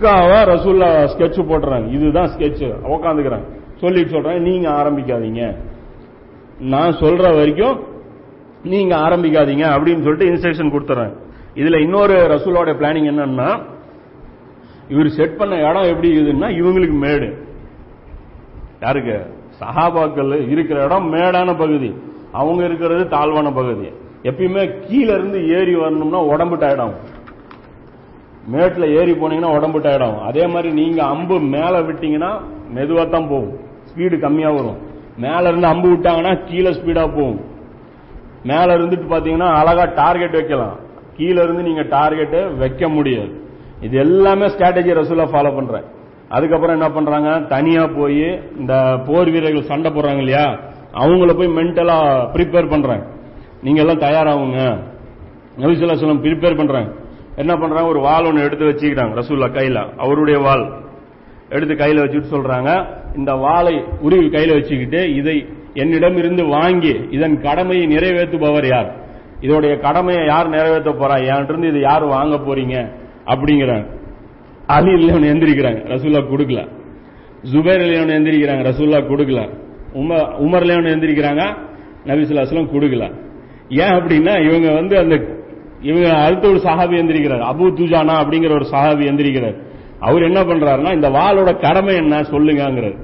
பக்காவா ரசூல்லா ஸ்கெட்ச் போட்டுறாங்க. இதுதான் ஸ்கெட்ச் உக்காந்துக்கிறாங்க. சொல்லிட்டு சொல்றாங்க நீங்க ஆரம்பிக்காதீங்க. நான் சொல்ற வரைக்கும் நீங்க ஆரம்பிக்காதீங்க அப்படின்னு சொல்லிட்டு இன்ஸ்ட்ரக்ஷன் கொடுத்துறாங்க இதுல இன்னொரு ரசூலோட பிளானிங் என்னன்னா இவர் செட் பண்ண இடம் எப்படி இருக்குதுன்னா இவங்களுக்கு மேடு. யாருக்கு? சஹாபாக்கள் இருக்கிற இடம் மேடான பகுதி. அவங்க இருக்கிறது தாழ்வான பகுதி. எப்பயுமே கீழ இருந்து ஏறி வரணும்னா உடம்பு டயர்டாகும் மேட்டில் ஏறி போனீங்கன்னா உடம்பு டயர்டாகும் அதே மாதிரி நீங்க அம்பு மேலே விட்டீங்கன்னா மெதுவாக தான் போகும். ஸ்பீடு கம்மியாக வரும். மேல இருந்து அம்பு விட்டாங்கன்னா கீழே ஸ்பீடாக போகும். மேல இருந்துட்டு பாத்தீங்கன்னா அழகா டார்கெட் வைக்கலாம். கீழே இருந்து நீங்க டார்கெட் வைக்க முடியாது. இது எல்லாமே ஸ்ட்ராட்டஜி ரசூலா ஃபாலோ பண்றேன். அதுக்கப்புறம் என்ன பண்றாங்க? தனியா போய் இந்த போர் வீரர்கள் சண்டை போடுறாங்க இல்லையா? அவங்கள போய் மென்டலா ப்ரிப்பேர் பண்றாங்க நீங்க எல்லாம் தயாராகுங்க. நபிசுல்லா சொல்லம் ப்ரிப்பேர் பண்றாங்க என்ன பண்றாங்க? ஒரு வால் ஒன்று எடுத்து வச்சுக்கிறாங்க ரசூல்லா கையில. அவருடைய வால். எடுத்து கையில வச்சுட்டு சொல்றாங்க இந்த வாளை உருவி கையில வச்சுக்கிட்டு இதை என்னிடம் இருந்து வாங்கி இதன் கடமையை நிறைவேற்றுபவர் யார்? இதோடைய கடமையை யார் நிறைவேற்ற போறா? என்கிட்ட இதை இது யார் வாங்க போறீங்க? அப்படிங்கிறாங்க. அலி இல்லவன் எந்திரிக்கிறாங்க ரசூல்லா கொடுக்கல. ஜுபேர் இல்லவன் எந்திரிக்கிறாங்க ரசூல்லா கொடுக்கல. உமர் உமர் இல்லவன் எந்திரிக்கிறாங்க நபிசுல்லாஸ்லாம் கொடுக்கல. ஏன் அப்படின்னா இவங்க வந்து அந்த இவங்க அடுத்த ஒரு சஹாபி எந்திரிக்கிறார். அபு துஜானா அப்படிங்கிற ஒரு சஹாபி எந்திரிக்கிறார். அவர் என்ன பண்றாருன்னா இந்த வாளோட கடமை என்ன சொல்லுங்கிறார்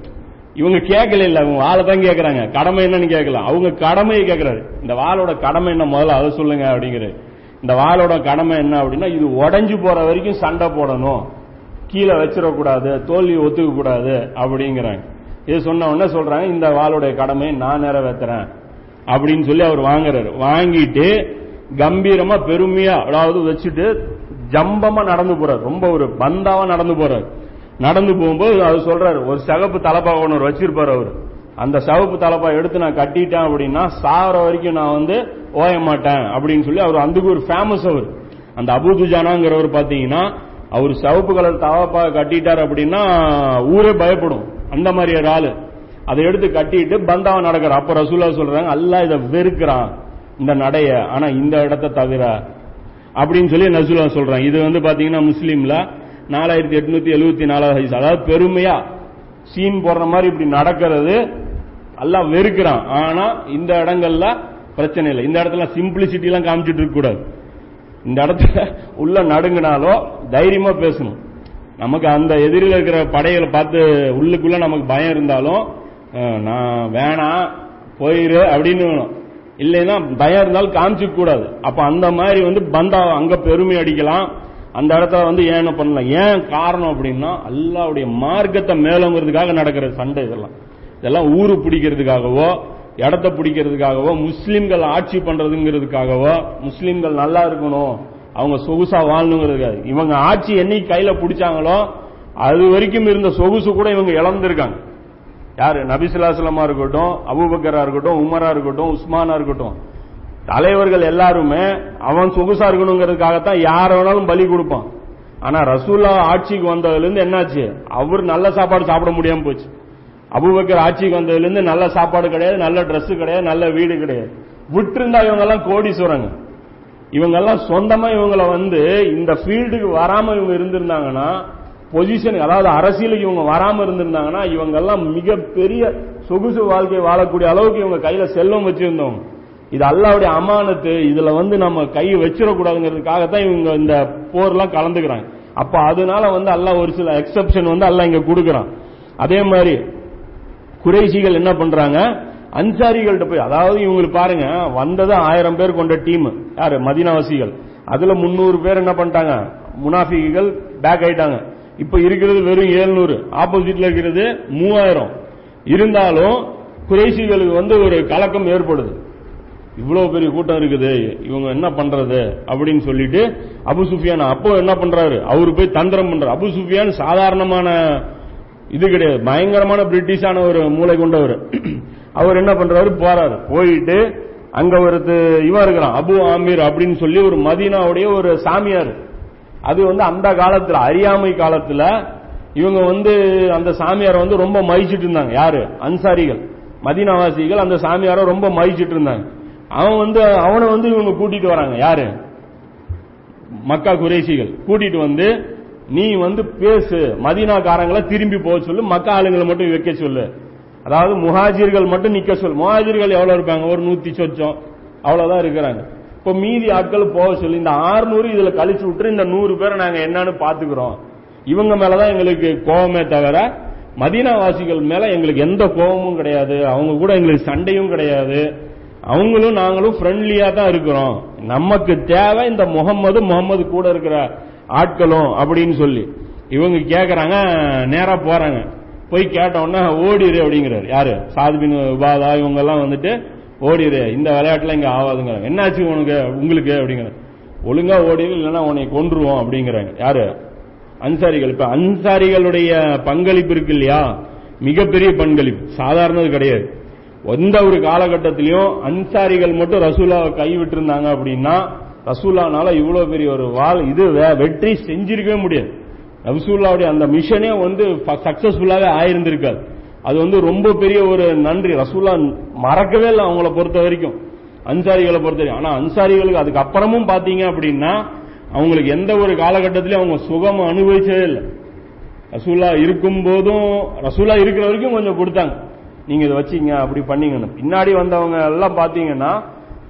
இவங்க கேட்கல இல்ல அவங்க வாழை தான் கேட்கறாங்க. கடமை என்னன்னு கேட்கல. அவங்க கடமையை கேட்கறாரு. இந்த வாளோட கடமை என்ன? முதல்ல அதை சொல்லுங்க அப்படிங்கிறாரு. இந்த வாளோட கடமை என்ன அப்படின்னா இது உடஞ்சு போற வரைக்கும் சண்டை போடணும். கீழே வச்சிடக்கூடாது தோல்வி ஒத்துக்க கூடாது அப்படிங்கிறாங்க. இது சொன்ன உடனே சொல்றாங்க இந்த வாளுடைய கடமையை நான் நிறைவேற்றுறேன் அப்படின்னு சொல்லி அவர் வாங்குறாரு. வாங்கிட்டு கம்பீரமா பெருமையா அதாவது வச்சுட்டு ஜம்பமா நடந்து போறார். ரொம்ப ஒரு பந்தாவா நடந்து போறார். நடந்து போகும்போது அவர் சொல்றாரு ஒரு சிகப்பு தலப்பா ஒன்று வச்சிருப்பாரு அவர். அந்த சவப்பு தலப்பா எடுத்து நான் கட்டிட்டேன் அப்படின்னா சாவர வரைக்கும் நான் வந்து ஓய மாட்டேன் அப்படின்னு சொல்லி அவர் அதுக்கு ஒரு ஃபேமஸ் அவர். அந்த அபுதுஜானாங்கிறவர் பாத்தீங்கன்னா அவர் சவப்பு கலர் தலப்பா கட்டிட்டார் அப்படின்னா ஊரே பயப்படும். அந்த மாதிரி ஒரு ஆளு. அதை எடுத்து கட்டிட்டு பந்தாவை நடக்கிறார். அப்ப ரசூலா சொல்றாங்க அல்ல இதை வெறுக்கிறான். இந்த நடைய ஆனா இந்த இடத்த தவிர. அப்படின்னு சொல்லி நசூலா சொல்றாங்க. இது வந்து பாத்தீங்கன்னா முஸ்லீம்ல நாலாயிரத்தி எட்நூத்தி எழுபத்தி நாலாவது ஹதீஸ். அதாவது பெருமையா சீன் போடுற மாதிரி இப்படி நடக்கிறது. எல்லாம் வெறுக்கிறான். ஆனா இந்த இடங்கள்ல பிரச்சனை இல்லை. இந்த இடத்துல சிம்பிளிசிட்டி எல்லாம் காமிச்சிட்டு இருக்க கூடாது. இந்த இடத்துல உள்ள நடுங்கினாலோ தைரியமா பேசணும். நமக்கு அந்த எதிரில் இருக்கிற படைகளை பார்த்து உள்ளுக்குள்ள நமக்கு பயம் இருந்தாலும் நான் வேணாம் போயிரு அப்படின்னு இல்லைன்னா பயம் இருந்தாலும் காமிச்சிக்க கூடாது அப்ப அந்த மாதிரி வந்து பந்தா அங்க பெருமை அடிக்கலாம். அந்த இடத்துல வந்து ஏன் என்ன பண்ணலாம்? ஏன் காரணம் அப்படின்னா அல்லாவுடைய மார்க்கத்தை மேலோங்கிறதுக்காக நடக்கிற சண்டை இதெல்லாம். இதெல்லாம் ஊரு பிடிக்கிறதுக்காகவோ இடத்த பிடிக்கிறதுக்காகவோ முஸ்லீம்கள் ஆட்சி பண்றதுங்கிறதுக்காகவோ முஸ்லீம்கள் நல்லா இருக்கணும் அவங்க சொகுசா வாழணுங்கிறதுக்காக. இவங்க ஆட்சி என்னைக்கு கையில பிடிச்சாங்களோ அது வரைக்கும் இருந்த சொகுசு கூட இவங்க இழந்திருக்காங்க. யாரு? நபிசுலாசலமா இருக்கட்டும் அபுபக்கரா இருக்கட்டும் உமரா இருக்கட்டும் உஸ்மானா இருக்கட்டும். தலைவர்கள் எல்லாருமே அவன் சொகுசா இருக்கணுங்கிறதுக்காகத்தான் யார வேணாலும் பலி கொடுப்பான். ஆனா ரசூல்லா ஆட்சிக்கு வந்ததுல இருந்து என்னாச்சு? அவர் நல்ல சாப்பாடு சாப்பிட முடியாம போச்சு. அபூபக்கர் ஆட்சிக்கு வந்ததுல இருந்து நல்ல சாப்பாடு கிடையாது நல்ல ட்ரெஸ் கிடையாது நல்ல வீடு கிடையாது. விட்டுருந்தா இவங்க எல்லாம் கோடீஸ்வரங்க. இவங்க எல்லாம் சொந்தமா இவங்களை வந்து இந்த ஃபீல்டுக்கு வராம இவங்க இருந்திருந்தாங்கன்னா பொசிஷன் அதாவது அரசியலுக்கு இவங்க வராம இருந்திருந்தாங்கன்னா இவங்க எல்லாம் மிகப்பெரிய சொகுசு வாழ்க்கையை வாழக்கூடிய அளவுக்கு இவங்க கையில செல்வம் வச்சிருந்தோம். இது அல்லாவுடைய அமானத்து இதுல வந்து நம்ம கை வச்சிடக்கூடாதுங்கிறதுக்காக தான் இவங்க இந்த போர்லாம் கலந்துக்கிறாங்க. அப்ப அதனால வந்து அல்லாஹ் ஒரு சில எக்ஸப்ஷன் வந்து அல்லாஹ் இங்க கொடுக்கறான். அதே மாதிரி குறைஷிகள் என்ன பண்றாங்க? அன்சாரிகள்ட்ட போய் அதாவது இவங்களுக்கு பாருங்க வந்தது ஆயிரம் பேர் கொண்ட டீம். யாரு? மதினாவாசிகள். அதுல முன்னூறு பேர் என்ன பண்ணிட்டாங்க? முனாஃபிகள் பேக் ஆயிட்டாங்க. இப்ப இருக்கிறது வெறும் 700 ஆப்போசிட்ல இருக்கிறது மூவாயிரம். இருந்தாலும் குறைசிகளுக்கு வந்து ஒரு கலக்கம் ஏற்படுது. இவ்வளவு பெரிய கூட்டம் இருக்குது இவங்க என்ன பண்றது அப்படின்னு சொல்லிட்டு அபு சுஃபியான் அப்போ என்ன பண்றாரு? அவரு போய் தந்திரம் பண்றாரு. அபு சுஃபியான் சாதாரணமான இது கிடையாது. பயங்கரமான பிரிட்டிஷான ஒரு மூளை கொண்டவர். அவர் என்ன பண்றாரு? போறாரு. போயிட்டு அங்க ஒரு இவன் இருக்கிறான். அபு ஆமீர் அப்படின்னு சொல்லி ஒரு மதீனாவுடைய ஒரு சாமியார். அது வந்து அந்த காலத்துல அறியாமை காலத்துல இவங்க வந்து அந்த சாமியாரை வந்து ரொம்ப மதிச்சிட்டு இருந்தாங்க. யாரு? அன்சாரிகள். மதினாவாசிகள் அந்த சாமியாரை ரொம்ப மதிச்சிட்டு இருந்தாங்க. அவன் வந்து அவனை வந்து இவங்க கூட்டிட்டு வராங்க. யாரு? மக்கா குறைசிகள் கூட்டிட்டு வந்து நீ வந்து பேசு. மதீனாக்காரங்களை திரும்பி போக சொல்லு. மக்கா ஆளுங்களை மட்டும் வைக்க சொல்லு. அதாவது முஹாஜிர்கள் மட்டும் நிக்க சொல்லு. முஹாஜிர்கள் எவ்வளவு இருப்பாங்க ஒரு நூத்தி சொச்சம். அவ்வளவுதான் இருக்கிறாங்க. இப்போ மீதி ஆட்கள் போக சொல்லி இந்த 600 இதுல கழிச்சு விட்டு இந்த நூறு பேரை நாங்க என்னன்னு பாத்துக்கிறோம் இவங்க மேலதான் எங்களுக்கு கோபமே தவிர மதீனாவாசிகள் மேல எங்களுக்கு எந்த கோபமும் கிடையாது. அவங்க கூட எங்களுக்கு சண்டையும் கிடையாது. அவங்களும் நாங்களும் ஃப்ரெண்ட்லியா தான் இருக்கிறோம். நமக்கு தேவை இந்த முகம்மது முகம்மது கூட இருக்கிற ஆட்களும் அப்படின்னு சொல்லி. இவங்க கேக்குறாங்க நேரா போறாங்க. போய் கேட்டோன்னா ஓடிடு அப்படிங்கிறாரு. யாரு? சாதுபின் உபாதா இவங்க எல்லாம் வந்துட்டு ஓடிரு இந்த விளையாட்டுல இங்க ஆகாதுங்க என்னாச்சு உனக்கு உங்களுக்கு அப்படிங்கிற ஒழுங்கா ஓடிடு இல்லைன்னா உன்னை கொன்றுவோம் அப்படிங்கிறாங்க. யாரு? அன்சாரிகள். இப்ப அன்சாரிகளுடைய பங்களிப்பு இருக்கு இல்லையா? மிகப்பெரிய பங்களிப்பு. சாதாரணது கிடையாது. எந்த ஒரு காலகட்டத்திலையும் அன்சாரிகள் மட்டும் ரசூலாவை கைவிட்டு இருந்தாங்க அப்படின்னா ரசூலானால இவ்வளவு பெரிய ஒரு வால் இது வே- வெற்றி செஞ்சிருக்கவே முடியாது. ரசூல்லாவுடைய அந்த மிஷனே வந்து சக்சஸ்ஃபுல்லாவே ஆயிருந்திருக்காது. அது வந்து ரொம்ப பெரிய ஒரு நன்றி. ரசூல்லா மறக்கவே இல்லை அவங்கள பொறுத்த வரைக்கும். அன்சாரிகளை பொறுத்த வரைக்கும். ஆனா அன்சாரிகளுக்கு அதுக்கு அப்புறமும் பாத்தீங்க அப்படின்னா அவங்களுக்கு எந்த ஒரு காலகட்டத்திலையும் அவங்க சுகம் அனுபவிச்சதே இல்லை. ரசூல்லா இருக்கும் போதும் ரசூல்லா இருக்கிற வரைக்கும் கொஞ்சம் கொடுத்தாங்க. நீங்க இதை வச்சீங்க அப்படி பண்ணீங்கன்னு. பின்னாடி வந்தவங்க எல்லாம் பாத்தீங்கன்னா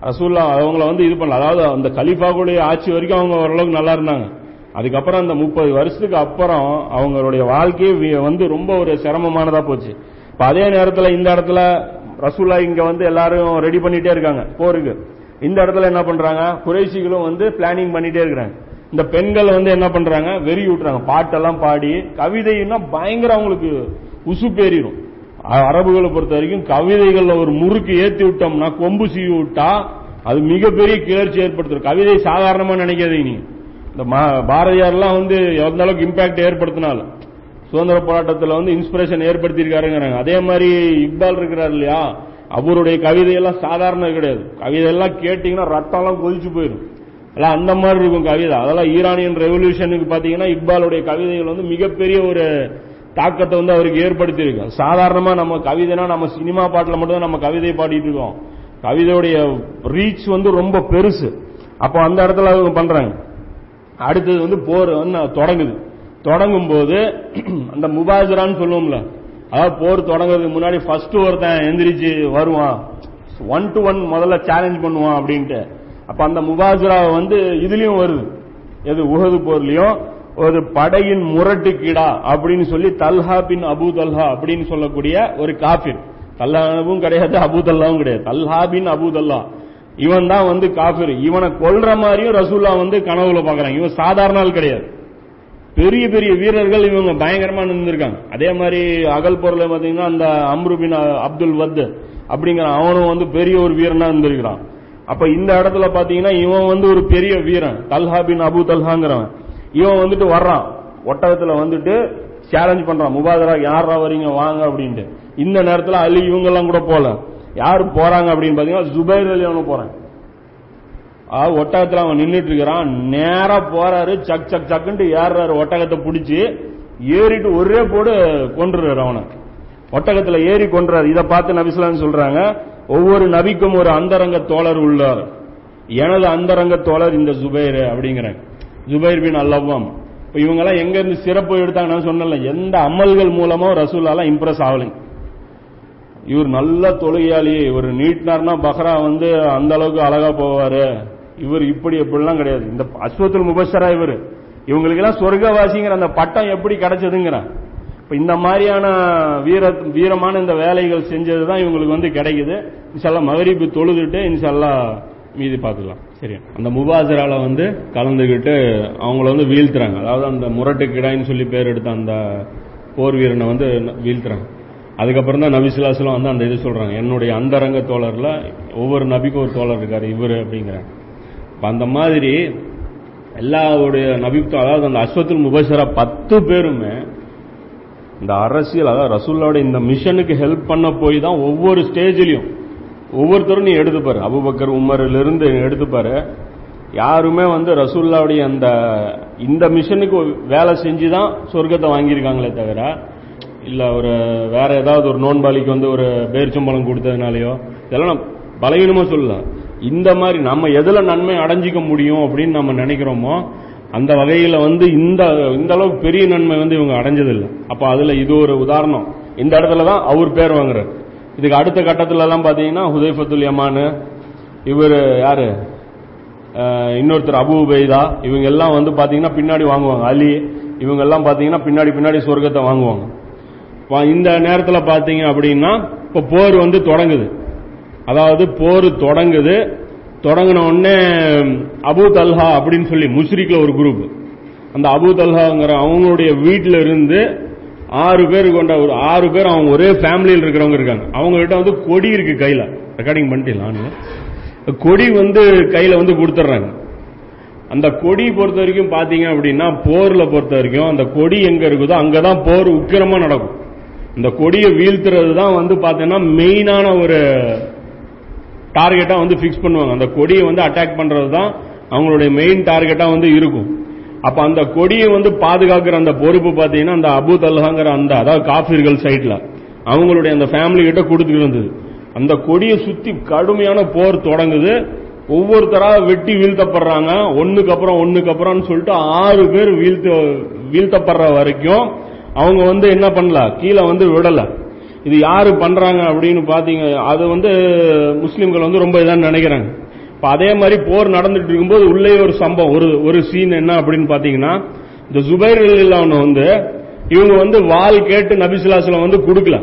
ரசூல்லா அவங்கள வந்து இது பண்ணல. அதாவது அந்த கலிஃபாவுடைய ஆட்சி வரைக்கும் அவங்க ஓரளவுக்கு நல்லா இருந்தாங்க. அதுக்கப்புறம் அந்த முப்பது வருஷத்துக்கு அப்புறம் அவங்களுடைய வாழ்க்கையே வந்து ரொம்ப ஒரு சிரமமானதா போச்சு. இப்ப அதே நேரத்துல இந்த இடத்துல ரசூல்லா இங்க வந்து எல்லாரும் ரெடி பண்ணிட்டே இருக்காங்க போருக்கு. இந்த இடத்துல என்ன பண்றாங்க? குறைசிகளும் வந்து பிளானிங் பண்ணிட்டே இருக்கிறாங்க. இந்த பெண்கள் வந்து என்ன பண்றாங்க? வெறி விட்டுறாங்க பாட்டெல்லாம் பாடி கவிதைன்னா பயங்கர அவங்களுக்கு உசுப்பேறிடும் பேரிடும். அரபுகளை பொறுத்த வரைக்கும் கவிதைகள்ல ஒரு முறுக்கு ஏத்தி விட்டோம்னா கொம்பு சீவி விட்டா அது மிகப்பெரிய கிளர்ச்சி ஏற்படுத்தும். கவிதை சாதாரணமா நினைக்காதீங்க நீங்க. இந்த மா- பாரதியார்லாம் வந்து எந்த அளவுக்கு இம்பாக்ட் ஏற்படுத்தினாலும் சுதந்திர போராட்டத்தில் வந்து இன்ஸ்பிரேஷன் ஏற்படுத்தியிருக்காருங்கிறாங்க. அதே மாதிரி இக்பால் இருக்கிறார் இல்லையா? அவருடைய கவிதையெல்லாம் சாதாரண கிடையாது. கவிதையெல்லாம் கேட்டீங்கன்னா ரத்தம்லாம் கொதிச்சு போயிடும். எல்லாம் அந்த மாதிரி இருக்கும் கவிதை. அதெல்லாம் ஈரானியன் ரெவல்யூஷனுக்கு பாத்தீங்கன்னா இக்பாலுடைய கவிதைகள் வந்து மிகப்பெரிய ஒரு தாக்கத்தை வந்து அவருக்கு ஏற்படுத்தியிருக்கு. சாதாரணமாக சாதாரணமா நம்ம கவிதைனா நம்ம சினிமா பாட்டில் மட்டும்தான் நம்ம கவிதை பாடிட்டு இருக்கோம். கவிதையுடைய ரீச் வந்து ரொம்ப பெருசு. அப்போ அந்த இடத்துல அவங்க பண்றாங்க. அடுத்தது வந்து போர் வந்து தொடங்குது. தொடங்கும் போது அந்த முபாசரான்னு சொல்லுவோம்ல அதாவது போர் தொடங்குறதுக்கு முன்னாடி ஃபர்ஸ்ட் ஒருத்தன் எந்திரிச்சு வருவான். ஒன் டு ஒன் முதல்ல சேலஞ்ச் பண்ணுவான் அப்படின்ட்டு. அப்ப அந்த முபாஜரா வந்து இதுலயும் வருது. எது உகது போர்லயும் ஒரு படையின் முரட்டுக்கீடா அப்படின்னு சொல்லி தல்ஹா பின் அபு தல்ஹா அப்படின்னு சொல்லக்கூடிய ஒரு காபிர். தல்லாவும் கிடையாது அபு தல்லாவும் கிடையாது. Talha bin Abu Talla. இவன் தான் வந்து காஃபிர் இவனை கொல்ற மாதிரியும் ரசூல்லா வந்து கனவுல பாக்குறாங்க. இவன் சாதாரண ஆள் கிடையாது. பெரிய பெரிய வீரர்கள் இவங்க பயங்கரமா நின்றுருக்காங்க அதே மாதிரி அகல் பொருளை பாத்தீங்கன்னா அந்த அம்ரு பின் அப்துல் வத் அப்படிங்கிற அவனும் வந்து பெரிய ஒரு வீரனா இருந்திருக்கிறான். அப்ப இந்த இடத்துல பாத்தீங்கன்னா இவன் வந்து ஒரு பெரிய வீரன். தல்ஹா பின் அபு தல்ஹாங்கிறவன். இவன் வந்துட்டு வர்றான். ஒட்டகத்துல வந்துட்டு சேலஞ்ச் பண்றான். முபாதரா யாரா வரீங்க? வாங்க அப்படின்ட்டு. இந்த நேரத்துல அலி இவங்க எல்லாம் கூட போல. யார் போறாங்க அப்படின்னு பாத்தீங்கன்னா ஜுபைர் அலி போறாங்க போறான். ஆ, அவன் நின்றுட்டு இருக்கிறான் நேரா போறாரு சக் சக் சக்குன்ட்டு ஏறாரு ஒட்டகத்தை பிடிச்சி ஏறிட்டு ஒரே போடு கொன்றுறாரு அவனை. ஒட்டகத்தில் ஏறி கொன்றாரு. இதை பார்த்து நபிசுலான்னு சொல்றாங்க ஒவ்வொரு நபிக்கும் ஒரு அந்தரங்க தோழர் உள்ளார். எனது அந்தரங்க தோழர் இந்த ஜுபைர் அப்படிங்கிறேன் ஜுபைர் பின் அல்லவம் இப்போ இவங்க எல்லாம் எங்க இருந்து சிறப்பு எடுத்தாங்க நான் சொன்னல எந்த அமல்கள் மூலமோ ரசூலாலாம் இம்ப்ரெஸ் ஆகலைங்க. இவர் நல்ல தொழுகையாளி இவர் நீட்டினார்னா பஹ்ரா வந்து அந்த அளவுக்கு அழகா போவாரு. இவர் இப்படி எப்படிலாம் கிடையாது. இந்த அஸ்வத்துல் முபஷரா இவர். இவங்களுக்கு எல்லாம் சொர்க்கவாசிங்கிற அந்த பட்டம் எப்படி கிடைச்சதுங்கிறான் இப்ப இந்த மாதிரியான வீர வீரமான இந்த வேலைகள் செஞ்சது தான் இவங்களுக்கு வந்து கிடைக்குது. இன்ஷால்லா மகரிப்பு தொழுதுட்டு இன்ஷால்லா மீதி பார்த்துக்கலாம். சரி அந்த முபாசரால வந்து கலந்துக்கிட்டு அவங்கள வந்து வீழ்த்துறாங்க. அதாவது அந்த முரட்டு கிடாயின்னு சொல்லி பேர் எடுத்த அந்த போர் வீரனை வந்து வீழ்த்துறாங்க. அதுக்கப்புறம் தான் நபிசுல்லாஸ்லாம் வந்து அந்த இது சொல்கிறாங்க என்னுடைய அந்தரங்க தோழரில் ஒவ்வொரு நபிக்கும் ஒரு தோழர் இருக்கார் இவரு அப்படிங்கிறாங்க இப்போ அந்த மாதிரி எல்லாருடைய நபித்து அதாவது அந்த அஸ்வத்துல் முபஷரா பத்து பேருமே இந்த அரசியல் அதாவது ரசூல்லோட இந்த மிஷனுக்கு ஹெல்ப் பண்ண போய் தான் ஒவ்வொரு ஸ்டேஜ்லயும் ஒவ்வொருத்தரும் நீ எடுத்துப்பாரு அபுபக்கர் உமர்லேருந்து எடுத்துப்பாரு யாருமே வந்து ரசூல்லாவுடைய அந்த இந்த மிஷனுக்கு வேலை செஞ்சு தான் சொர்க்கத்தை வாங்கியிருக்காங்களே தவிர இல்லை ஒரு வேற ஏதாவது ஒரு நோன்பாளிக்கு வந்து ஒரு பேரிச்சம்பழம் கொடுத்ததுனாலயோ இதெல்லாம் நான் பலவீனமா சொல்லல. இந்த மாதிரி நம்ம எதுல நன்மை அடைஞ்சிக்க முடியும் அப்படின்னு நம்ம நினைக்கிறோமோ அந்த வகையில வந்து இந்த இந்த அளவுக்கு பெரிய நன்மை வந்து இவங்க அடைஞ்சதில்லை. அப்ப அதுல இது ஒரு உதாரணம். இந்த இடத்துல தான் அவர் பேர் வாங்குறார். இதுக்கு அடுத்த கட்டத்துல எல்லாம் பாத்தீங்கன்னா ஹுதைஃபத்துல் யமானு இவர் யாரு? இன்னொருத்தர் அபு உபைதா இவங்க எல்லாம் வந்து பாத்தீங்கன்னா பின்னாடி வாங்குவாங்க. அலி இவங்க எல்லாம் பாத்தீங்கன்னா பின்னாடி பின்னாடி சொர்க்கத்தை வாங்குவாங்க. இந்த நேரத்தில் பார்த்தீங்க அப்படின்னா இப்போ போர் வந்து தொடங்குது. அதாவது போர் தொடங்குது. தொடங்கின உடனே அபு தல்ஹா அப்படின்னு சொல்லி முஷ்ரிக்ல ஒரு குரூப் அந்த அபு தல்ஹாங்கிற அவங்களுடைய வீட்டில் இருந்து ஆறு பேர் கொண்ட ஒரு ஆறு பேர் அவங்க ஒரே ஃபேமிலியில் இருக்கிறவங்க இருக்காங்க. அவங்ககிட்ட வந்து கொடி இருக்கு கையில். ரெக்கார்டிங் பண்ணிட்டீங்களா கொடி வந்து கையில் வந்து கொடுத்துட்றாங்க அந்த கொடி பொறுத்த வரைக்கும் பார்த்தீங்க அப்படின்னா போரில் பொறுத்த வரைக்கும் அந்த கொடி எங்கே இருக்குதோ அங்கே தான் போர் உக்கிரமாக நடக்கும். இந்த கொடியை வீழ்த்துறது தான் வந்து பார்த்தீங்கன்னா மெயினான ஒரு டார்கெட்டாக வந்து ஃபிக்ஸ் பண்ணுவாங்க. அந்த கொடியை வந்து அட்டாக் பண்ணுறது தான் அவங்களுடைய மெயின் டார்கெட்டாக வந்து இருக்கும். அப்போ அந்த கொடியை வந்து பாதுகாக்கிற அந்த பொறுப்பு பார்த்தீங்கன்னா அந்த அபு தல்ஹாங்கிற அந்த அதாவது காஃபிர்கள் சைட்டில் அவங்களுடைய அந்த ஃபேமிலி கிட்ட கொடுத்துட்டு இருந்தது. அந்த கொடியை சுற்றி கடுமையான போர் தொடங்குது. ஒவ்வொருத்தராக வெட்டி வீழ்த்தப்படுறாங்க. ஒன்றுக்கு அப்புறம் ஒன்றுக்கு அப்புறம்னு சொல்லிட்டு ஆறு பேர் வீழ்த்த வீழ்த்தப்படுற வரைக்கும் அவங்க வந்து என்ன பண்ணல? கீழே வந்து விடல. இது யாரு பண்றாங்க அப்படின்னு பாத்தீங்க அது வந்து முஸ்லீம்கள் வந்து ரொம்ப இதான் நினைக்கிறாங்க. இப்ப அதே மாதிரி போர் நடந்துட்டு இருக்கும்போது உள்ளே ஒரு சம்பவம் ஒரு ஒரு சீன் என்ன அப்படின்னு பாத்தீங்கன்னா இந்த ஜுபைர் இல்லாம வந்து இவங்க வந்து வால் கேட்டு நபிசுலாசலம் வந்து கொடுக்கல.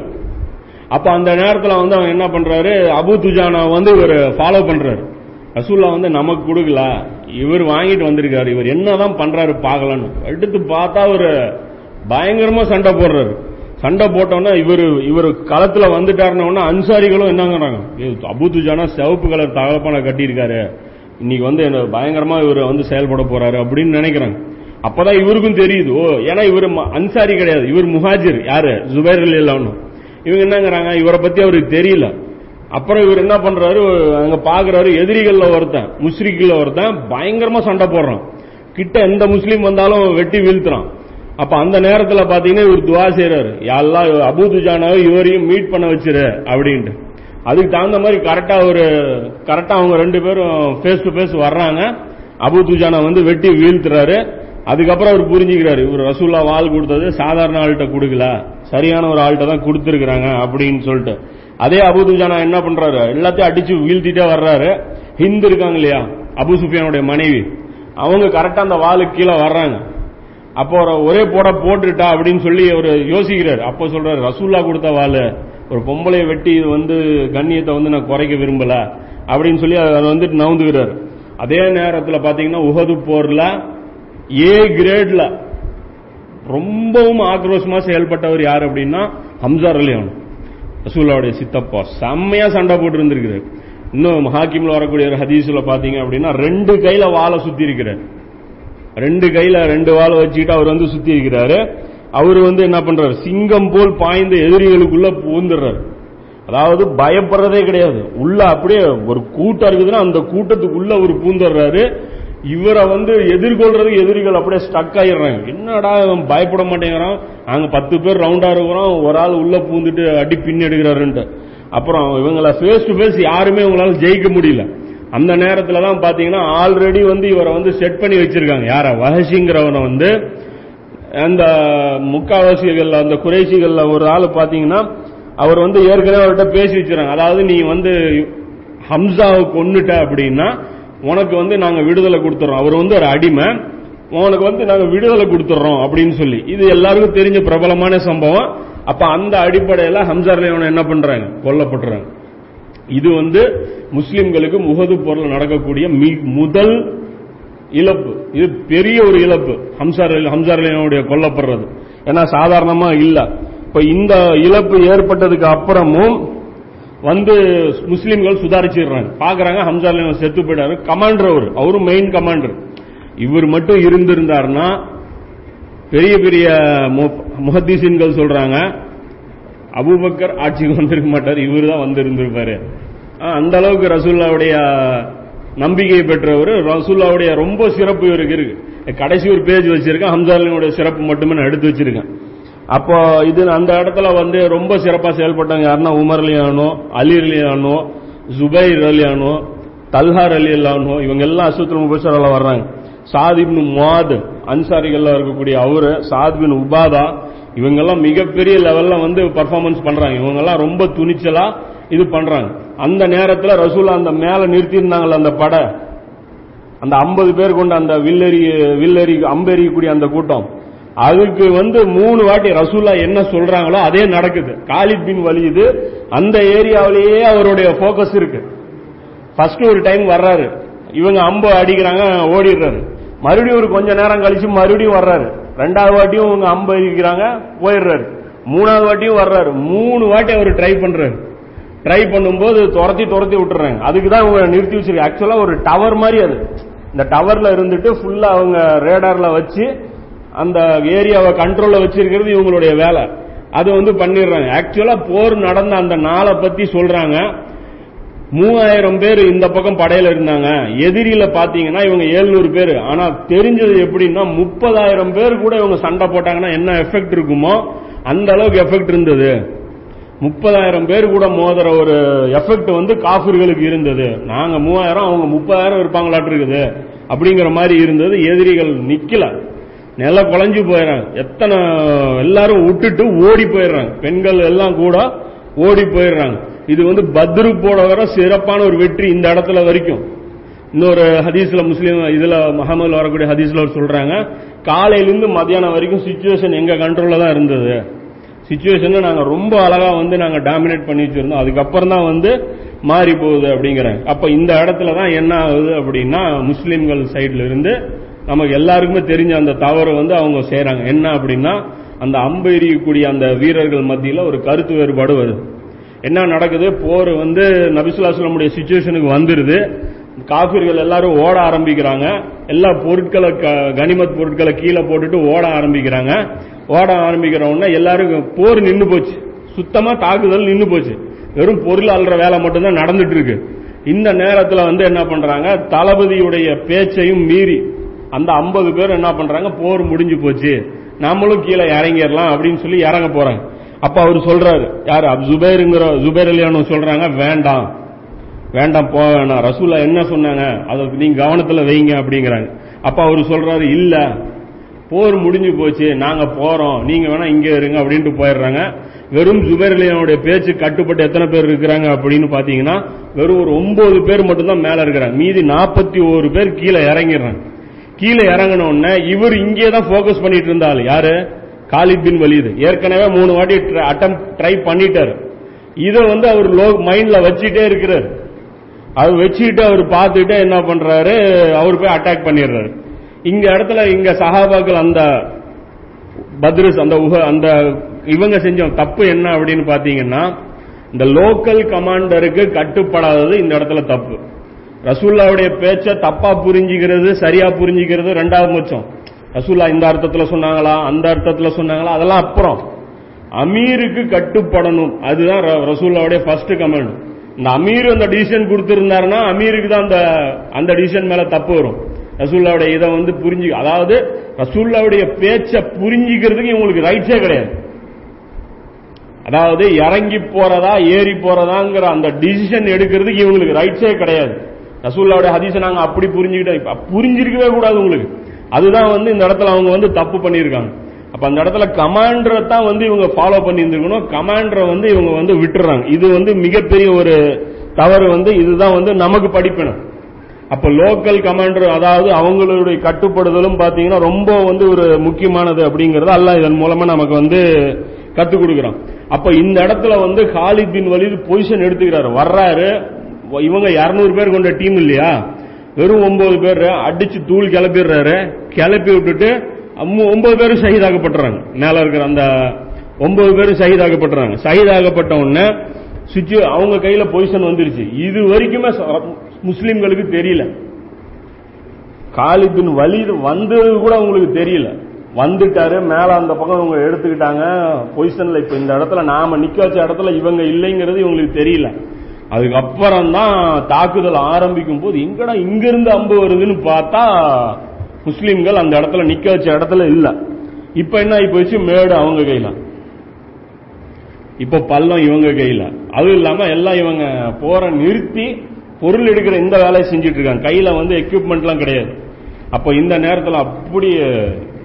அப்ப அந்த நேரத்துல வந்து அவன் என்ன பண்றாரு அபு துஜானா வந்து இவர் ஃபாலோ பண்றாரு. ரசூல்லா வந்து நமக்கு கொடுக்கல இவர் வாங்கிட்டு வந்திருக்காரு இவர் என்னதான் பண்றாரு பார்க்கலான்னு. எடுத்து பார்த்தா ஒரு பயங்கரமா சண்டை போடுறாரு. சண்டை போட்டோன்னா இவர் இவர் களத்துல வந்துட்டாருன்னா அன்சாரிகளும் என்னங்கிறாங்க. "ஏய், அபு சிவப்பு கலர் தகப்பனை கட்டியிருக்காரு. இன்னைக்கு வந்து என்ன பயங்கரமா இவர் வந்து செயல்பட போறாரு அப்படின்னு நினைக்கிறாங்க. அப்பதான் இவருக்கும் தெரியுது. ஓ ஏன்னா இவர் ம- அன்சாரி கிடையாது. இவர் முஹாஜிர். யாரு? ஜுபேர் இல்லாம இவங்க என்னங்கிறாங்க? இவரை பத்தி அவருக்கு தெரியல. அப்புறம் இவர் என்ன பண்றாரு? அங்க பாக்குறாரு எதிரிகள்ல ஒருத்தன் முஸ்ரிக்ல ஒருத்தன் பயங்கரமா சண்டை போடுறான். கிட்ட எந்த முஸ்லீம் வந்தாலும் வெட்டி வீழ்த்துறான். அப்ப அந்த நேரத்துல பாத்தீங்கன்னா இவர் துவா செய்யறாரு யாரெல்லாம் அபு துஜானாவை இவரையும் மீட் பண்ண வச்சிரு அப்படின்ட்டு. அதுக்கு தகுந்த மாதிரி கரெக்டா ஒரு கரெக்டா அவங்க ரெண்டு பேரும் ஃபேஸ் டு ஃபேஸ் வர்றாங்க. அபு துஜானா வந்து வெட்டி வீழ்த்துறாரு. அதுக்கப்புறம் அவர் புரிஞ்சுக்கிறாரு இவர் ரசூல்லா வால் கொடுத்தது சாதாரண ஆள்கிட்ட கொடுக்கல. சரியான ஒரு ஆள்கிட்ட தான் கொடுத்துருக்காங்க அப்படின்னு சொல்லிட்டு. அதே அபு துஜானா என்ன பண்றாரு? எல்லாத்தையும் அடிச்சு வீழ்த்திட்டே வர்றாரு. ஹிந்து இருக்காங்க இல்லையா? அபு சுஃபியானுடைய மனைவி. அவங்க கரெக்டா அந்த வாளுக்கு கீழே வர்றாங்க. அப்போ ஒரே போட போட்டுட்டா அப்படின்னு சொல்லி அவர் யோசிக்கிறார். அப்போ சொல்றாரு ரசூல்லா கொடுத்த வாழ ஒரு பொம்பளைய வெட்டி இது வந்து கண்ணியத்தை வந்து நான் குறைக்க விரும்பல அப்படின்னு சொல்லி அதை வந்துட்டு நவுந்துகிறார். அதே நேரத்தில் பாத்தீங்கன்னா உஹது போர்ல ஏ கிரேட்ல ரொம்பவும் ஆக்ரோஷமா செயல்பட்டவர் யார் அப்படின்னா ஹம்சார் அலியான் ரசூல்லாவுடைய சித்தப்பா செம்மையா சண்டை போட்டு இருந்திருக்கிறார் இன்னும் ஹாக்கிம்ல வரக்கூடிய ஒரு ஹதீஸ்ல பாத்தீங்க அப்படின்னா ரெண்டு கையில வாழை சுத்தி இருக்கிறார் ரெண்டு கையில ரெண்டு வாழை வச்சுக்கிட்டு அவர் வந்து சுத்தி இருக்கிறாரு. அவர் வந்து என்ன பண்றாரு? சிங்கம் போல் பாய்ந்த எதிரிகளுக்குள்ள பூந்துடுறாரு அதாவது பயப்படுறதே கிடையாது. உள்ள அப்படியே ஒரு கூட்டம் இருக்குதுன்னா அந்த கூட்டத்துக்குள்ள அவர் பூந்துடுறாரு இவரை வந்து எதிர்கொள்றதுக்கு எதிரிகள் அப்படியே ஸ்டக் ஆயிடுறாங்க. என்னடா இவன் பயப்பட மாட்டேங்கிறான்? நாங்க பத்து பேர் ரவுண்டா இருக்கிறோம். ஒரு ஆள் உள்ள பூந்துட்டு அடி பின் எடுக்கிறாருன்ட்டு. அப்புறம் இவங்களை ஃபேஸ் டு ஃபேஸ் யாருமே இவங்களால ஜெயிக்க முடியல. அந்த நேரத்தில் தான் பார்த்தீங்கன்னா ஆல்ரெடி வந்து இவரை வந்து செட் பண்ணி வச்சிருக்காங்க. யார? வஹசிங்கிறவனை வந்து அந்த முக்காவாசிகள் அந்த குறைசிகள்ல ஒரு ஆள் பார்த்தீங்கன்னா அவர் வந்து ஏற்கனவே அவர்கிட்ட பேசி வச்சிருக்காங்க. அதாவது நீ வந்து ஹம்சாவை கொண்டுட்ட அப்படின்னா உனக்கு வந்து நாங்கள் விடுதலை கொடுத்துறோம். அவர் வந்து ஒரு அடிமை. உனக்கு வந்து நாங்கள் விடுதலை கொடுத்துட்றோம் அப்படின்னு சொல்லி. இது எல்லாருக்கும் தெரிஞ்ச பிரபலமான சம்பவம். அப்ப அந்த அடிப்படையில ஹம்சார் என்ன பண்றாங்க? கொல்லப்படுறாங்க இது வந்து முஸ்லிம்களுக்கு முகது போர்ல நடக்கக்கூடிய மி- முதல் இழப்பு. இது பெரிய ஒரு இழப்பு. ஹம்சார் ஹம்சார் கொல்லப்படுறது. ஏன்னா சாதாரணமா இல்ல. இப்ப இந்த இழப்பு ஏற்பட்டதுக்கு அப்புறமும் வந்து முஸ்லிம்கள் சுதாரிச்சிடுறாங்க. பாக்குறாங்க ஹம்சார் செத்து போயிட்டாரு. கமாண்டர் அவர். அவரும் மெயின் கமாண்டர். இவர் மட்டும் இருந்திருந்தாருன்னா பெரிய பெரிய முஹத்தீசின்கள் சொல்றாங்க அபூபக்கர் ஆட்சிக்கு வந்திருக்க மாட்டார். இவர் தான் வந்திருந்திருப்பாரு அந்த அளவுக்கு ரசூல்லாவுடைய நம்பிக்கையை பெற்றவர். ரசூல்லாவுடைய ரொம்ப சிறப்பு இவருக்கு இருக்கு. கடைசி ஒரு பேஜ் வச்சிருக்கேன். ஹம்சாலினுடைய சிறப்பு மட்டுமே நான் எடுத்து வச்சிருக்கேன். அப்போ இது அந்த இடத்துல வந்து ரொம்ப சிறப்பாக செயல்பட்டாங்க. யாருன்னா உமர் அலியானோ அலி அலியானோ ஜுபைர் அலியானோ தல்ஹார் அலி அல்லானோ இவங்க எல்லாம் அசுத்திரம் முபசரால வர்றாங்க. சாதிபின் முவாத் அன்சாரிகள்ல இருக்கக்கூடிய அவரு சாதிபின் உபாதா இவங்கெல்லாம் மிகப்பெரிய லெவல்ல வந்து பர்ஃபார்மன்ஸ் பண்றாங்க. இவங்கெல்லாம் ரொம்ப துணிச்சலா இது பண்றாங்க. அந்த நேரத்துல ரசூலா அந்த மேல நிறுத்தியிருந்தாங்கல்ல அந்த படை? அந்த ஐம்பது பேர் கொண்ட அந்த வில்லெறி வில்லெறி அம்பெறியக்கூடிய அந்த கூட்டம். அதுக்கு வந்து மூணு வாட்டி ரசூல்லா என்ன சொல்றாங்களோ அதே நடக்குது. காலித் பின் வலியுது அந்த ஏரியாவிலேயே அவருடைய போக்கஸ் இருக்கு. ஃபர்ஸ்ட் ஒரு டைம் வர்றாரு. இவங்க அம்பு அடிக்கிறாங்க ஓடிடுறாரு. மறுபடியும் ஒரு கொஞ்ச நேரம் கழிச்சு மறுபடியும் வர்றாரு. ரெண்டாவது வாட்டியும் அவங்க அம்பு இருக்கிறாங்க போயிடுறாரு. மூணாவது வாட்டியும் வர்றாரு. மூணு வாட்டி அவர் ட்ரை பண்றாரு. ட்ரை பண்ணும்போது துரத்தி துரத்தி விட்டுறாங்க. அதுக்கு தான் இவங்க நிறுத்தி வச்சிருக்காங்க. ஆக்சுவலா ஒரு டவர் மாதிரி அது. இந்த டவர்ல இருந்துட்டு ஃபுல்லா அவங்க ரேடார்ல வச்சு அந்த ஏரியாவை கண்ட்ரோல்ல வச்சிருக்கிறது இவங்களுடைய வேலை. அது வந்து பண்ணிடுறாங்க. ஆக்சுவலா போர் நடந்த அந்த நாளை பத்தி சொல்றாங்க. மூவாயிரம் பேர் இந்த பக்கம் படையில இருந்தாங்க. எதிரியில பாத்தீங்கன்னா இவங்க எழுநூறு பேர். ஆனா தெரிஞ்சது எப்படின்னா முப்பதாயிரம் பேர் கூட இவங்க சண்டை போட்டாங்கன்னா என்ன எஃபெக்ட் இருக்குமோ அந்த அளவுக்கு எஃபெக்ட் இருந்தது. முப்பதாயிரம் பேர் கூட மோதுற ஒரு எஃபெக்ட் வந்து காஃபிர்களுக்கு இருந்தது. நாங்க மூவாயிரம் அவங்க முப்பதாயிரம் இருப்பாங்களாட்டு இருக்குது. அப்படிங்கிற மாதிரி இருந்தது. எதிரிகள் நிக்கல. நில குழஞ்சு போயிடறாங்க எத்தனை எல்லாரும் விட்டுட்டு ஓடி போயிடுறாங்க பெண்கள் எல்லாம் கூட ஓடி போயிடுறாங்க இது வந்து பத்ரு போட வர சிறப்பான ஒரு வெற்றி இந்த இடத்துல வரைக்கும். இன்னொரு ஹதீஸ்ல முஸ்லீம் இதுல முகமது வரக்கூடிய ஹதீஸ்ல சொல்றாங்க காலையிலிருந்து மத்தியானம் வரைக்கும் சுச்சுவேஷன் எங்க கண்ட்ரோல்ல தான் இருந்தது. சுச்சுவேஷனை நாங்க ரொம்ப அழகா வந்து நாங்க டாமினேட் பண்ணி வச்சிருந்தோம். அதுக்கப்புறம் தான் வந்து மாறி போகுது அப்படிங்கிறாங்க. அப்ப இந்த இடத்துல தான் என்ன ஆகுது அப்படின்னா முஸ்லீம்கள் சைட்ல இருந்து நமக்கு எல்லாருக்குமே தெரிஞ்ச அந்த தவறு வந்து அவங்க செய்யறாங்க என்ன அப்படின்னா அந்த அம்பு எறியக்கூடிய அந்த வீரர்கள் மத்தியில ஒரு கருத்து வேறுபாடு வருது. என்ன நடக்குது? போர் வந்து நபிசுல்லாஸ்லமுடைய சுச்சுவேஷனுக்கு வந்துருது. காபிர்கள் எல்லாரும் ஓட ஆரம்பிக்கிறாங்க. எல்லா பொருட்களை க- கனிமத் பொருட்களை கீழே போட்டுட்டு ஓட ஆரம்பிக்கிறாங்க. ஓட ஆரம்பிக்கிற எல்லாரும் போர் நின்று போச்சு. சுத்தமா தாக்குதல் நின்று போச்சு. வெறும் பொருள் அல்ற வேலை மட்டும்தான் நடந்துட்டு இருக்கு. இந்த நேரத்தில் வந்து என்ன பண்றாங்க? தளபதியுடைய பேச்சையும் மீறி அந்த 50 பேர் என்ன பண்றாங்க? போர் முடிஞ்சு போச்சு. நம்மளும் கீழே இறங்கிடலாம் அப்படின்னு சொல்லி இறங்க போறாங்க. அப்ப அவர் சொல்றாரு யாரு? அப் ஜுபேர் ஜுபைர் அலியானு சொல்றாங்க வேண்டாம். வேண்டாம் போக வேணாம். ரசூலா என்ன சொன்னாங்க? அதை நீங்க கவனத்துல வைங்க அப்படிங்கிறாங்க அப்ப அவர் சொல்றாரு இல்ல. போர் முடிஞ்சு போச்சு. நாங்க போறோம். நீங்க வேணா இங்க இருங்க அப்படின்ட்டு போயிடுறாங்க. வெறும் ஜுபேர்லியானுடைய பேச்சு கட்டுப்பட்டு எத்தனை பேர் இருக்கிறாங்க அப்படின்னு பாத்தீங்கன்னா வெறும் ஒரு ஒன்பது பேர் மட்டும்தான் மேல இருக்கிறாங்க. மீதி நாற்பத்தி ஒரு பேர் கீழே இறங்கிடுறாங்க. கீழே இறங்கின உடனே இவர் இங்கே தான் போக்கஸ் பண்ணிட்டு இருந்தாள் யாரு? Khalid bin Walid. ஏற்கனவே மூணு வாட்டி அட்டம் ட்ரை பண்ணிட்டாரு. இதை வந்து அவர் லோ மைண்ட்ல வச்சுட்டே இருக்கிறார். அது வச்சுக்கிட்டு அவர் பார்த்துட்டு என்ன பண்றாரு? அவர் போய் அட்டாக் பண்ணிடுறாரு. இங்க இடத்துல இங்க சஹாபாக்கள் அந்த பத்ருஸ் அந்த உக அந்த இவங்க செஞ்ச தப்பு என்ன அப்படின்னு பாத்தீங்கன்னா இந்த லோக்கல் கமாண்டருக்கு கட்டுப்படாதது இந்த இடத்துல தப்பு. ரசூல்லாவுடைய பேச்ச தப்பா புரிஞ்சுக்கிறது சரியா புரிஞ்சுக்கிறது ரெண்டாவது பட்சம் ரசூல்லா இந்த அர்த்தத்துல சொன்னாங்களா அந்த அர்த்தத்துல சொன்னாங்களா அதெல்லாம் அப்புறம். அமீருக்கு கட்டுப்படணும். அதுதான் ர- ரசூல்லாவுடைய ஃபர்ஸ்ட் கமெண்ட் இந்த அமீர் அந்த டிசிஷன் கொடுத்திருந்தாருன்னா அமீருக்கு தான் அந்த அந்த டிசிஷன் மேல தப்பு வரும். ரசூல்லாவுடைய இதை வந்து புரிஞ்சு அதாவது ரசூல்லாவுடைய பேச்சை புரிஞ்சுக்கிறதுக்கு இவங்களுக்கு ரைட்ஸே கிடையாது. அதாவது இறங்கி போறதா ஏறி போறதாங்கிற அந்த டிசிஷன் எடுக்கிறதுக்கு இவங்களுக்கு ரைட்ஸே கிடையாது. ரசூல்லாவுடைய ஹதீஸை நாங்க அப்படி புரிஞ்சுக்கிட்டோம். புரிஞ்சிருக்கவே கூடாது உங்களுக்கு. அதுதான் வந்து இந்த இடத்துல அவங்க வந்து தப்பு பண்ணியிருக்காங்க. அப்ப அந்த இடத்துல கமாண்டரை தான் வந்து இவங்க ஃபாலோ பண்ணி இருந்திருக்கணும் கமாண்டரை வந்து இவங்க வந்து விட்டுறாங்க. இது வந்து மிகப்பெரிய ஒரு தவறு வந்து இதுதான் வந்து நமக்கு படிப்பினம். அப்ப லோக்கல் கமாண்டர் அதாவது அவங்களுடைய கட்டுப்படுதலும் பாத்தீங்கன்னா ரொம்ப வந்து ஒரு முக்கியமானது அப்படிங்கறது அல்ல இதன் மூலமா நமக்கு வந்து கத்துக் கொடுக்குறான். அப்ப இந்த இடத்துல வந்து ஹாலித் பின் வலிது பொசிஷன் எடுத்துக்கிறாரு. வர்றாரு. இவங்க 200 பேர் கொண்ட டீம் இல்லையா? வெறும் ஒன்பது பேர் அடிச்சு தூள் கிளப்பிடுறாரு. கிளப்பி விட்டுட்டு ஒன்பது பேரும் ஷஹீதாகப்பட்டுறாங்க மேல இருக்கிற அந்த ஒன்பது பேரும் ஷஹீதாகப்பட்டுறாங்க சகிதாகப்பட்ட உடனே சுச்சு அவங்க கையில பொசிஷன் வந்துருச்சு. இது வரைக்குமே முஸ்லீம்களுக்கு முஸ்லிம்களுக்கு தெரியல. காலிபின் வலி வந்தது கூட உங்களுக்கு தெரியல. வந்துட்டாரு. மேல அந்த பக்கம் இவங்க எடுத்துக்கிட்டாங்க. பொசிஷன்ல இப்ப இந்த இடத்துல நாம நிக்க வச்ச இடத்துல இவங்க இல்லைங்கிறது இவங்களுக்கு தெரியல. அதுக்கப்புறம் தான் தாக்குதல் ஆரம்பிக்கும் போது எங்கடா இங்கிருந்து அம்பு வருதுன்னு பார்த்தா முஸ்லீம்கள் அந்த இடத்துல நிக்க வச்ச இடத்துல இல்ல. இப்ப என்ன ஆகி போச்சு? மேடு அவங்க கையில. இப்ப பள்ளம் இவங்க கையில. அதுவும் இல்லாம எல்லாம் இவங்க போற நிறுத்தி பொருள் எடுக்கிற இந்த வேலையை செஞ்சுட்டு இருக்காங்க கையில வந்து எக்யூப்மெண்ட்லாம் கிடையாது. அப்ப இந்த நேரத்தில் அப்படி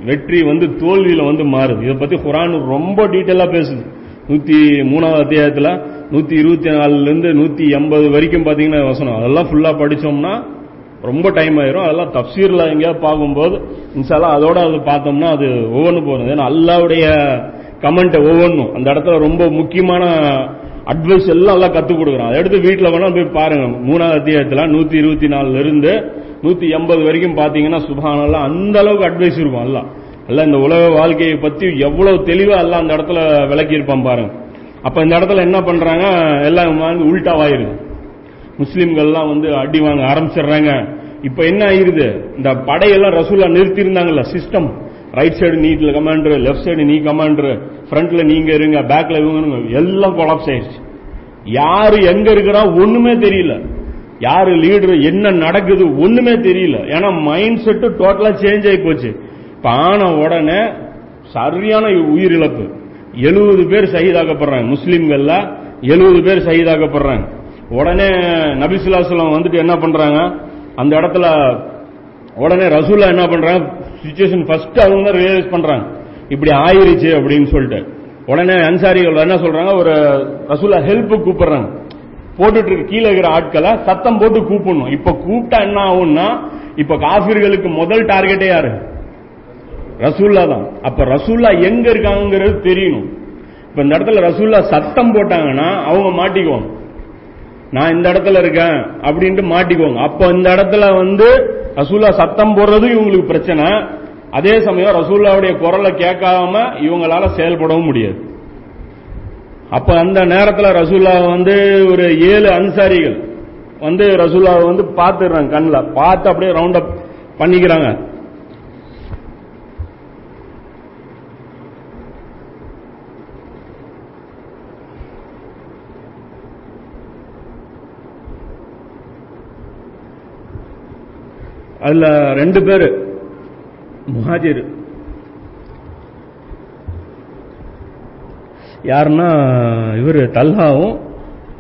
வெற்றி வந்து தோல்வியில வந்து மாறுது. இதை பத்தி குரான் ரொம்ப டீட்டெயிலா பேசுது. நூத்தி மூணாவது அத்தியாயத்துல நூத்தி இருபத்தி நாலுல இருந்து நூத்தி எண்பது வரைக்கும் பாத்தீங்கன்னா வசனம். அதெல்லாம் ஃபுல்லா படிச்சோம்னா ரொம்ப டைம் ஆயிரும். அதெல்லாம் தப்சீர்ல எங்கேயாவது பார்க்கும்போது இன்ஷால்லா அதோட அது பார்த்தோம்னா அது ஒவ்வொன்று போகிறது ஏன்னா அல்லாவுடைய கமெண்ட் ஒவ்வொன்றும் அந்த இடத்துல ரொம்ப முக்கியமான அட்வைஸ் எல்லாம் எல்லாம் கத்துக் கொடுக்குறோம் அதை எடுத்து வீட்டில் வேணா போய் பாருங்க. மூணாவது அத்தியாயத்தில் நூத்தி இருபத்தி நாலுல இருந்து நூத்தி எண்பது வரைக்கும் பாத்தீங்கன்னா சுபானெல்லாம் அந்த அளவுக்கு அட்வைஸ் இருக்கும் எல்லாம் எல்லாம் இந்த உலக வாழ்க்கையை பத்தி எவ்வளவு தெளிவா எல்லாம் அந்த இடத்துல விளக்கி இருப்பான் பாருங்க. அப்ப இந்த இடத்துல என்ன பண்றாங்க? எல்லாம் வந்து உல்டாவாயிருது முஸ்லீம்கள்லாம் வந்து அடி வாங்க ஆரம்பிச்சிடுறாங்க. இப்ப என்ன ஆயிருது? இந்த படையெல்லாம் ரசூலா நிறுத்தி இருந்தாங்கல்ல சிஸ்டம் ரைட் சைடு நீட்ல கமாண்டர் லெஃப்ட் சைடு நீ கமாண்டர் ஃப்ரண்ட்ல நீங்க இருங்க பேக்ல இவங்க எல்லாம் கொலாப்ஸ் ஆயிடுச்சு யாரு எங்க இருக்கிறா? ஒண்ணுமே தெரியல. யாரு லீடர் என்ன நடக்குது? ஒண்ணுமே தெரியல. ஏன்னா மைண்ட் செட்டு டோட்டலா சேஞ்ச் ஆகி போச்சு. பான உடனே சரியான உயிரிழப்பு. எழுபது பேர் சகிதாக்கப்படுறாங்க. முஸ்லீம்கள்ல எழுபது பேர் சகிதாக்கப்படுறாங்க. உடனே நபிசுல்லாசலம் வந்துட்டு என்ன பண்றாங்க? அந்த இடத்துல உடனே ரசூலா என்ன பண்றாங்க? சுச்சுவேஷன் ஃபர்ஸ்ட் அவங்க தான் ரியலைஸ் பண்றாங்க. இப்படி ஆயிருச்சு அப்படின்னு சொல்லிட்டு. உடனே அன்சாரிகள் என்ன சொல்றாங்க? ஒரு ரசூலா ஹெல்ப் கூப்பிடுறாங்க. போட்டுட்டு இருக்க கீழே இருக்கிற ஆட்களை சத்தம் போட்டு கூப்பிடணும். இப்ப கூப்பிட்டா என்ன ஆகும்னா இப்ப காபிர்களுக்கு முதல் டார்கெட்டே யாரு? ரசூல்லா தான். அப்ப ரசூல்லா எங்க இருக்காங்கிறது தெரியணும். இப்ப இந்த இடத்துல ரசூல்லா சத்தம் போட்டாங்கன்னா அவங்க மாட்டிக்குவாங்க. நான் இந்த இடத்துல இருக்கேன் அப்படின்ட்டு மாட்டிக்குவாங்க. அப்ப இந்த இடத்துல வந்து ரசூல்லா சத்தம் போடுறது இவங்களுக்கு பிரச்சனை. அதே சமயம் ரசூல்லாவுடைய குரலை கேட்காம இவங்களால செயல்படவும் முடியாது. அப்ப அந்த நேரத்தில் ரசூல்லா வந்து ஒரு ஏழு அன்சாரிகள் வந்து ரசூல்லாவை வந்து பார்த்துடுறாங்க கண்ணில். பார்த்து அப்படியே ரவுண்ட் அப் பண்ணிக்கிறாங்க. அதுல ரெண்டு பேரு. முஹாஜிர். யாருன்னா இவர் தல்ஹாவும்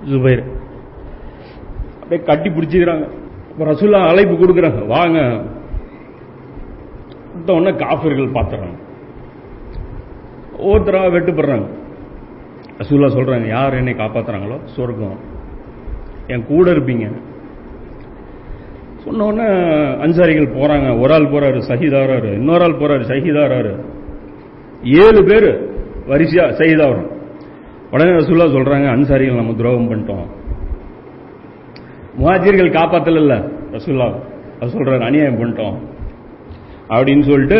ஜுபைர். அப்படியே கட்டி பிடிச்சிக்கிறாங்க. இப்ப ரசூல்லா அழைப்பு கொடுக்குறாங்க. வாங்க. உடனே காஃபிர்கள் பார்த்துறாங்க ஒவ்வொருத்தரா வெட்டுப்படுறாங்க. ரசூல்லா சொல்றாங்க யார் என்னை காப்பாத்துறாங்களோ? சொர்க்கம். என் கூட இருப்பீங்க. சொன்னோடனே அன்சாரிகள் போறாங்க. ஒரு ஆள் போறாரு சஹிதாராரு இன்னொரு ஆள் போறாரு சஹிதாராரு ஏழு பேர் வரிசையா சஹிதாரம் உடனே ரசூல்லா சொல்றாங்க அன்சாரிகள் நம்ம துரோகம் பண்ணிட்டோம். முஹாஜிர்கள் காப்பாத்தல இல்ல ரசூல்லா அது அநியாயம் பண்ணிட்டோம். அப்படின்னு சொல்லிட்டு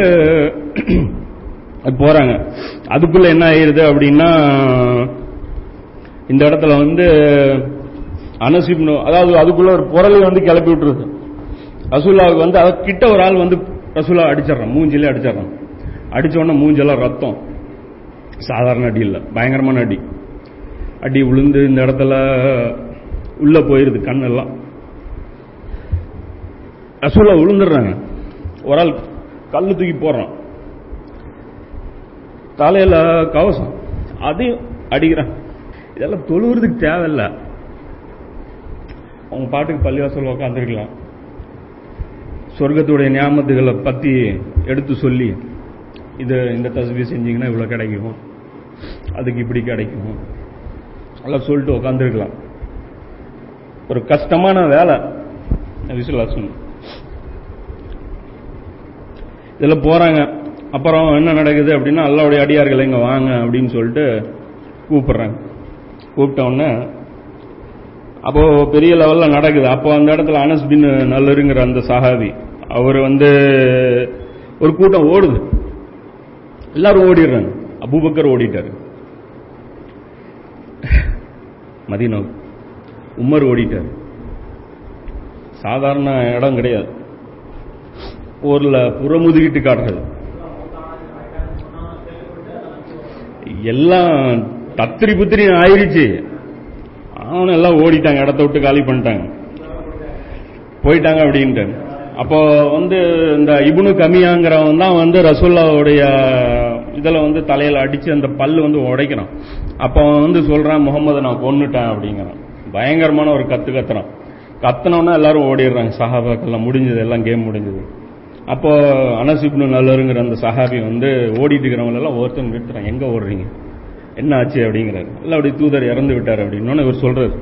போறாங்க. அதுக்குள்ள என்ன ஆயிருது அப்படின்னா இந்த இடத்துல வந்து அனசிப்னு அதாவது அதுக்குள்ள ஒரு பொருளை வந்து கிளப்பி விட்டுருது ரசூல்லாவுக்கு வந்து அது கிட்ட ஒரு ஆள் வந்து ரசூல்லா அடிச்சிடறான் மூஞ்சிலே அடிச்சிடறான். அடிச்ச உடனே மூஞ்செல்லாம் ரத்தம். சாதாரண அடி இல்லை பயங்கரமான அடி. அடி விழுந்து இந்த இடத்துல உள்ள போயிருது கண்ணெல்லாம். ரசூல்லா விழுந்துடுறாங்க ஒரு ஆள் கல்லு தூக்கி போடுறான். தலையில கவசம். அதையும் அடிக்கிறான். இதெல்லாம் தொழுவுறதுக்கு தேவையில்லை. அவங்க பாட்டுக்கு பள்ளிவாசல் உட்காந்துருக்கலாம் சொர்க்கத்துடைய ஞாபகத்துகளை பத்தி எடுத்து சொல்லி இது இந்த தஸ்வி செஞ்சீங்கன்னா இவ்வளவு கிடைக்கும். அதுக்கு இப்படி கிடைக்கும். எல்லாம் சொல்லிட்டு உட்காந்துருக்கலாம் ஒரு கஷ்டமான வேலை. விசுவாசம் இதுல போறாங்க. அப்புறம் என்ன நடக்குது அப்படின்னா அல்லாவுடைய அடியார்கள் இங்க வாங்க அப்படின்னு சொல்லிட்டு கூப்பிடுறாங்க. கூப்பிட்ட உடனே அப்போ பெரிய லெவல்ல நடக்குது. அப்போ அந்த இடத்துல அனஸ் பின் நல்லருங்கிற அந்த சஹாபி அவர் வந்து ஒரு கூட்டம் ஓடுது. எல்லாரும் ஓடிடுறாங்க. அபூபக்கர் ஓடிட்டாரு. மதீனம் உமர் ஓடிட்டாரு. சாதாரண இடம் கிடையாது. ஊர்ல புறமுதுகிட்டு காட்டுறது. எல்லாம் தத்திரி புத்திரி ஆயிடுச்சு. அவனு எல்லாம் ஓடிட்டாங்க இடத்த விட்டு காலி பண்ணிட்டாங்க. போயிட்டாங்க அப்படின்ட்டு. அப்போ வந்து இந்த இபுனு கமியாங்கிறவன் தான் வந்து ரசூல்லாவுடைய இதில் வந்து தலையில் அடிச்சு அந்த பல்லு வந்து உடைக்கிறான் அப்போ அவன் வந்து சொல்றான் முகமது நான் கொன்னுட்டேன் அப்படிங்கிறான். பயங்கரமான ஒரு கத்து கத்துறான். கத்துனோன்னா எல்லாரும் ஓடிடுறாங்க. சஹாபாக்கெல்லாம் முடிஞ்சது எல்லாம் கேம் முடிஞ்சது. அப்போ அனசிப்னு நல்லருங்கிற அந்த சஹாபி வந்து ஓடிட்டு இருக்கிறவங்க எல்லாம் ஒருத்தன் நிறுத்துறான். எங்க ஓடுறீங்க? என்ன ஆச்சு அப்படிங்கிறாரு. இல்ல அப்படி தூதர் இறந்து விட்டார் அப்படின்னு இவர் சொல்றாரு.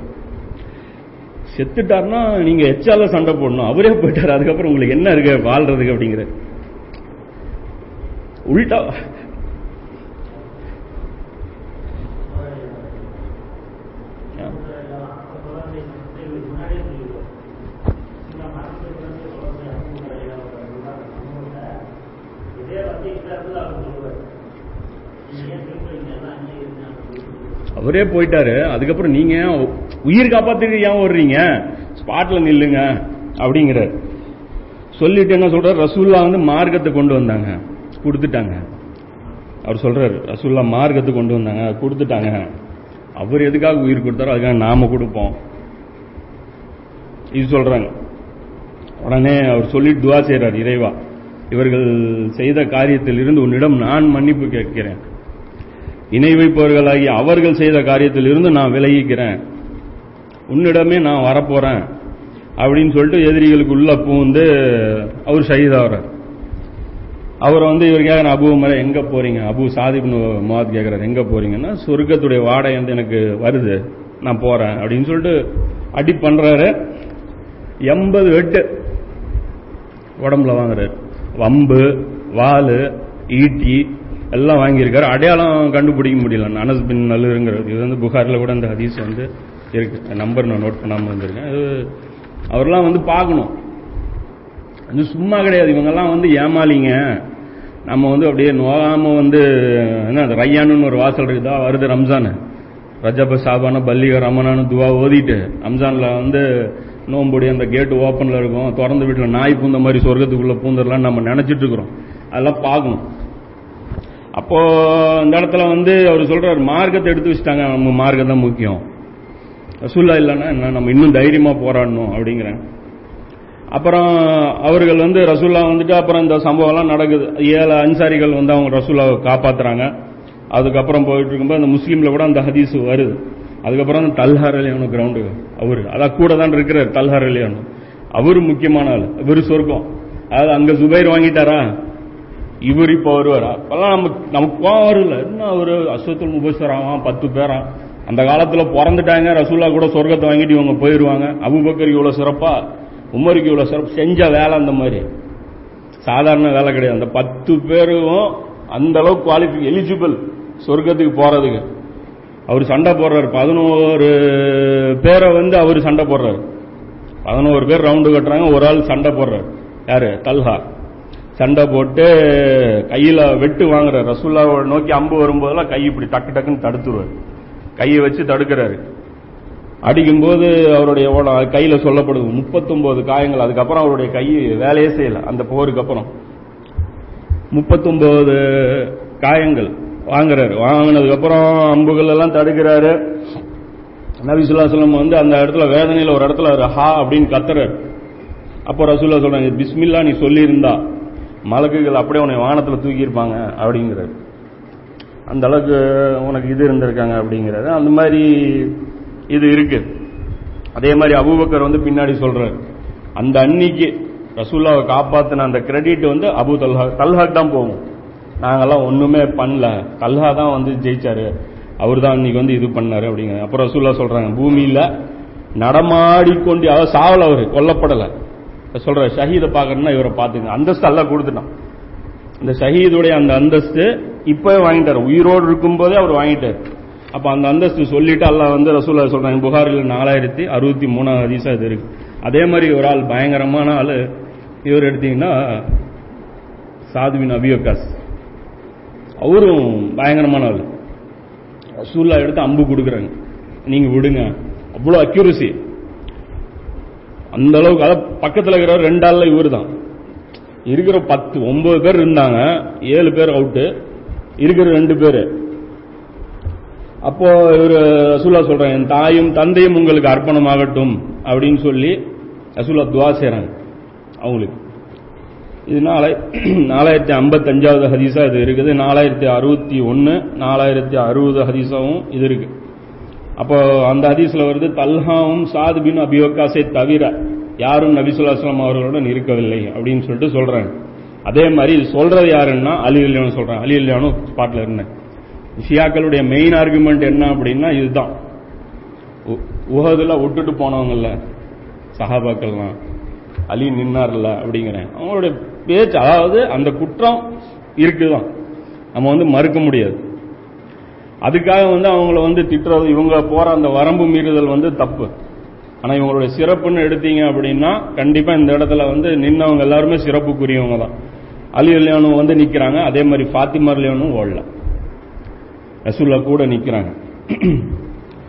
செத்துட்டாருன்னா நீங்க எச்சால சண்டை போடணும். அவரே போயிட்டாரு. அதுக்கப்புறம் உங்களுக்கு என்ன இருக்கு? வாழ்றதுக்கு அப்படிங்கிற உள்டா அவரே போயிட்டாரு. அதுக்கப்புறம் நீங்க உயிர் காப்பாத்துக்கு ஏன் ஓடுறீங்க? ஸ்பாட்ல நில்லுங்க அப்படிங்கிறார். சொல்லிட்டு என்ன சொல்ற ரசூல்லா வந்து மார்க்கத்தை கொண்டு வந்தாங்க. கொடுத்துட்டாங்க. அவர் சொல்றாரு ரசூல்லா மார்க்கத்தை கொண்டு வந்தாங்க. கொடுத்துட்டாங்க. அவர் எதுக்காக உயிர் கொடுத்தாரோ அதுக்காக நாம கொடுப்போம். இது சொல்றாங்க. உடனே அவர் சொல்லிட்டு துவா செய்யறார் இறைவா. இவர்கள் செய்த காரியத்தில் இருந்து உன்னிடம் நான் மன்னிப்பு கேட்கிறேன். இணை வைப்பவர்களாகிய அவர்கள் செய்த காரியத்தில் இருந்து நான் விலகிக்கிறேன். உன்னிடமே நான் வரப்போறேன். அப்படின்னு சொல்லிட்டு எதிரிகளுக்கு உள்ள பூந்து அவர் ஷஹீதாகிறார் அவர் வந்து இவர் கேட்குற அபு மலை எங்க போறீங்க? அபு சாதிப்னு மாத் கேட்கிறார் எங்க போறீங்கன்னா சொர்க்கத்துடைய வாடகை வந்து எனக்கு வருது. நான் போறேன். அப்படின்னு சொல்லிட்டு அடி பண்றாரு. எண்பது வெட்டு உடம்புல வாங்குறாரு. வம்பு வாலு ஈட்டி எல்லாம் வாங்கியிருக்காரு. அடையாளம் கண்டுபிடிக்க முடியல. அனஸ் பின் நல்லுங்கிறது இது வந்து புகாரில் கூட அந்த ஹதீஸ் வந்து இருக்கு. நம்பர் நான் நோட் பண்ணாமல் வந்திருக்கேன். அது அவர்லாம் வந்து பார்க்கணும். அது சும்மா கிடையாது. இவங்கெல்லாம் வந்து ஏமாலிங்க நம்ம வந்து அப்படியே நோகாம வந்து என்ன அது ரையானுன்னு ஒரு வாசல் இருக்குதா? வருது ரம்ஜான். ரஜப சாபான பல்லிக ரமணானு துவா ஓதிட்டு ரம்ஜான்ல வந்து நோம்புடி அந்த கேட்டு ஓப்பன்ல இருக்கும். திறந்து வீட்டில் நாய் பூந்த மாதிரி சொர்க்கத்துக்குள்ள பூந்தரலாம் நம்ம நினைச்சிட்டு இருக்கிறோம். அதெல்லாம் பார்க்கணும். அப்போ இந்த இடத்துல வந்து அவர் சொல்றார் மார்க்கத்தை எடுத்து வச்சுட்டாங்க நம்ம மார்க்கம் தான் முக்கியம். ரசூல்லா இல்லைன்னா என்ன நம்ம இன்னும் தைரியமா போராடணும் அப்படிங்கிறேன். அப்புறம் அவர்கள் வந்து ரசூல்லா வந்துட்டு அப்புறம் இந்த சம்பவம்லாம் நடக்குது. ஏழு அன்சாரிகள் வந்து அவங்க ரசூல்லாவை காப்பாத்துறாங்க. அதுக்கப்புறம் போயிட்டு இருக்கும்போது அந்த முஸ்லீம்ல கூட அந்த ஹதீஸ் வருது. அதுக்கப்புறம் அந்த தல்ஹார் அலியானு கிரவுண்டு அவர் அதான் கூட தான் இருக்கிறார் தல்ஹார் அலியானு அவரு முக்கியமான ஆள் இவர் சொர்க்கம். அதாவது அங்க சுபைர் வாங்கிட்டாரா? இவர் இப்போ வருவார்? அப்பெல்லாம் நமக்கு நமக்கு கோவம் வரல. என்ன ஒரு அஸ்வத்துல் முபஸ்வராவான் பத்து பேரா? அந்த காலத்துல பிறந்துட்டாங்க ரசூல்லா கூட சொர்க்கத்தை வாங்கிட்டு இவங்க போயிருவாங்க. அபுபக்கர் இவ்வளவு சிறப்பா? உமருக்கு இவ்வளவு சிறப்பு? செஞ்ச வேலை அந்த மாதிரி. சாதாரண வேலை கிடையாது. அந்த பத்து பேரும் அந்த அளவுக்கு குவாலிஃபி எலிஜிபிள் சொர்க்கத்துக்கு போறதுக்கு. அவர் சண்டை போடுறாரு. பதினோரு பேரை வந்து அவர் சண்டை போடுறாரு. பதினோரு பேர் ரவுண்டு கட்டுறாங்க. ஒரு ஆள் சண்டை போடுறாரு. யாரு? தல்ஹா. சண்டை போட்டு கையில வெட்டு வாங்குறாரு ரசூல்லாவை நோக்கி அம்பு வரும்போதெல்லாம் கை இப்படி டக்கு டக்குன்னு தடுத்துருவார். கையை வச்சு தடுக்கிறாரு. அடிக்கும்போது அவருடைய ஓட- கையில சொல்லப்படுது. முப்பத்தொன்பது காயங்கள். அதுக்கப்புறம் அவருடைய கை வேலையே செய்யல. அந்த போருக்கு அப்புறம். முப்பத்தொன்பது காயங்கள் வாங்குறாரு. வாங்கினதுக்கு அப்புறம் அம்புகள் எல்லாம் தடுக்கிறாரு. நபிசுல்லா சொல்லம் வந்து அந்த இடத்துல வேதனையில ஒரு இடத்துல ஹா அப்படின்னு கத்துறாரு. அப்போ ரசூல்லா சொல்றாங்க பிஸ்மில்லா நீ சொல்லியிருந்தா. மலக்குகள் அப்படியே உன்னை வானத்தில் தூக்கியிருப்பாங்க அப்படிங்கிறாரு. அந்த அளவுக்கு உனக்கு இது இருந்திருக்காங்க அப்படிங்கிறாரு. அந்த மாதிரி இது இருக்கு. அதே மாதிரி அபூபக்கர் வந்து பின்னாடி சொல்றாரு. அந்த அன்னிக்கு ரசூல்லாவை காப்பாத்தின அந்த கிரெடிட் வந்து அபு தல்ஹா தல்ஹாக்கு தான் போகும். நாங்கெல்லாம் ஒண்ணுமே பண்ணல. தல்ஹா தான் வந்து ஜெயிச்சாரு. அவர் தான் இன்னைக்கு வந்து இது பண்ணாரு அப்படிங்கிற அப்புறம் ரசூல்லா சொல்றாங்க பூமியில நடமாடிக்கொண்டு அதாவது சாவல் அவர் கொல்லப்படலை. சொல்ற ஷஹீதை பார்க்கணும்னா இவரை பார்த்துங்க. அந்தஸ்து அல்ல கொடுத்துட்டான். இந்த ஷஹீதுடைய அந்த அந்தஸ்து இப்பவே வாங்கிட்டார். உயிரோடு இருக்கும்போதே அவர் வாங்கிட்டார். அப்ப அந்த அந்தஸ்து சொல்லிட்டு அல்லாஹ் வந்து ரசூல்லா சொல்றாங்க புகாரில் நாலாயிரத்தி அறுபத்தி மூணாவது அதிசா இது இருக்கு. அதே மாதிரி ஒரு ஆள் பயங்கரமான ஆள். இவர் எடுத்தீங்கன்னா சாதுவின் அபியோகாஸ் அவரும் பயங்கரமான ஆள். ரசூல்லா எடுத்து அம்பு கொடுக்குறாங்க. நீங்க விடுங்க. அவ்வளோ அக்யூரசி அந்த அளவுக்கு அதாவது பக்கத்தில் இருக்கிற ரெண்டு ஆள்ல இவர் தான் இருக்கிற பத்து ஒன்பது பேர் இருந்தாங்க ஏழு பேர் அவுட்டு இருக்கிற ரெண்டு பேர். அப்போ இவர் ரசூல்லா சொல்றாங்க என் தாயும் தந்தையும் உங்களுக்கு அர்ப்பணமாகட்டும் அப்படின்னு சொல்லி ரசூல்லா துவா செய்கிறாங்க அவங்களுக்கு. இது நாளை நாலாயிரத்தி ஐம்பத்தஞ்சாவது ஹதீஸா இது இருக்குது. நாலாயிரத்தி அறுபத்தி ஒன்னு நாலாயிரத்தி அறுபது ஹதீஸாவும் இது இருக்கு. அப்போ அந்த ஹதீஸ்ல வருது தல்ஹாவும் சாது பின் அபிவக்காசை தவிர யாரும் நபிசுல்லாஸ்லாம் அவர்களுடன் இருக்கவில்லை அப்படின்னு சொல்லிட்டு சொல்றாங்க. அதே மாதிரி சொல்றது யாருன்னா அலி இல்லையானு சொல்றாங்க. அலி இல்லையானு ஸ்பாட்ல இருந்தேன். ஷியாக்களுடைய மெயின் ஆர்குமெண்ட் என்ன அப்படின்னா இதுதான். உ- விட்டுட்டு போனவங்கல்ல சஹாபாக்கள்லாம் அலி நின்னார்ல அப்படிங்கிறேன். அவங்களுடைய பேச்சு அதாவது அந்த குற்றம் இருக்குதான். நம்ம வந்து மறுக்க முடியாது. அதுக்காக வந்து அவங்கள வந்து திட்டுறது இவங்க போற அந்த வரம்பு மீறுதல் வந்து தப்பு. ஆனா இவங்களுடைய சிறப்புன்னு எடுத்தீங்க அப்படின்னா கண்டிப்பா இந்த இடத்துல வந்து நின்னவங்க எல்லாருமே சிறப்புக்குரியவங்க தான். அலி அலியானும் வந்து நிக்கிறாங்க அதே மாதிரி ஃபாத்திமா அலியானும் ஓடல. ரசூல்லா கூட நிக்கிறாங்க.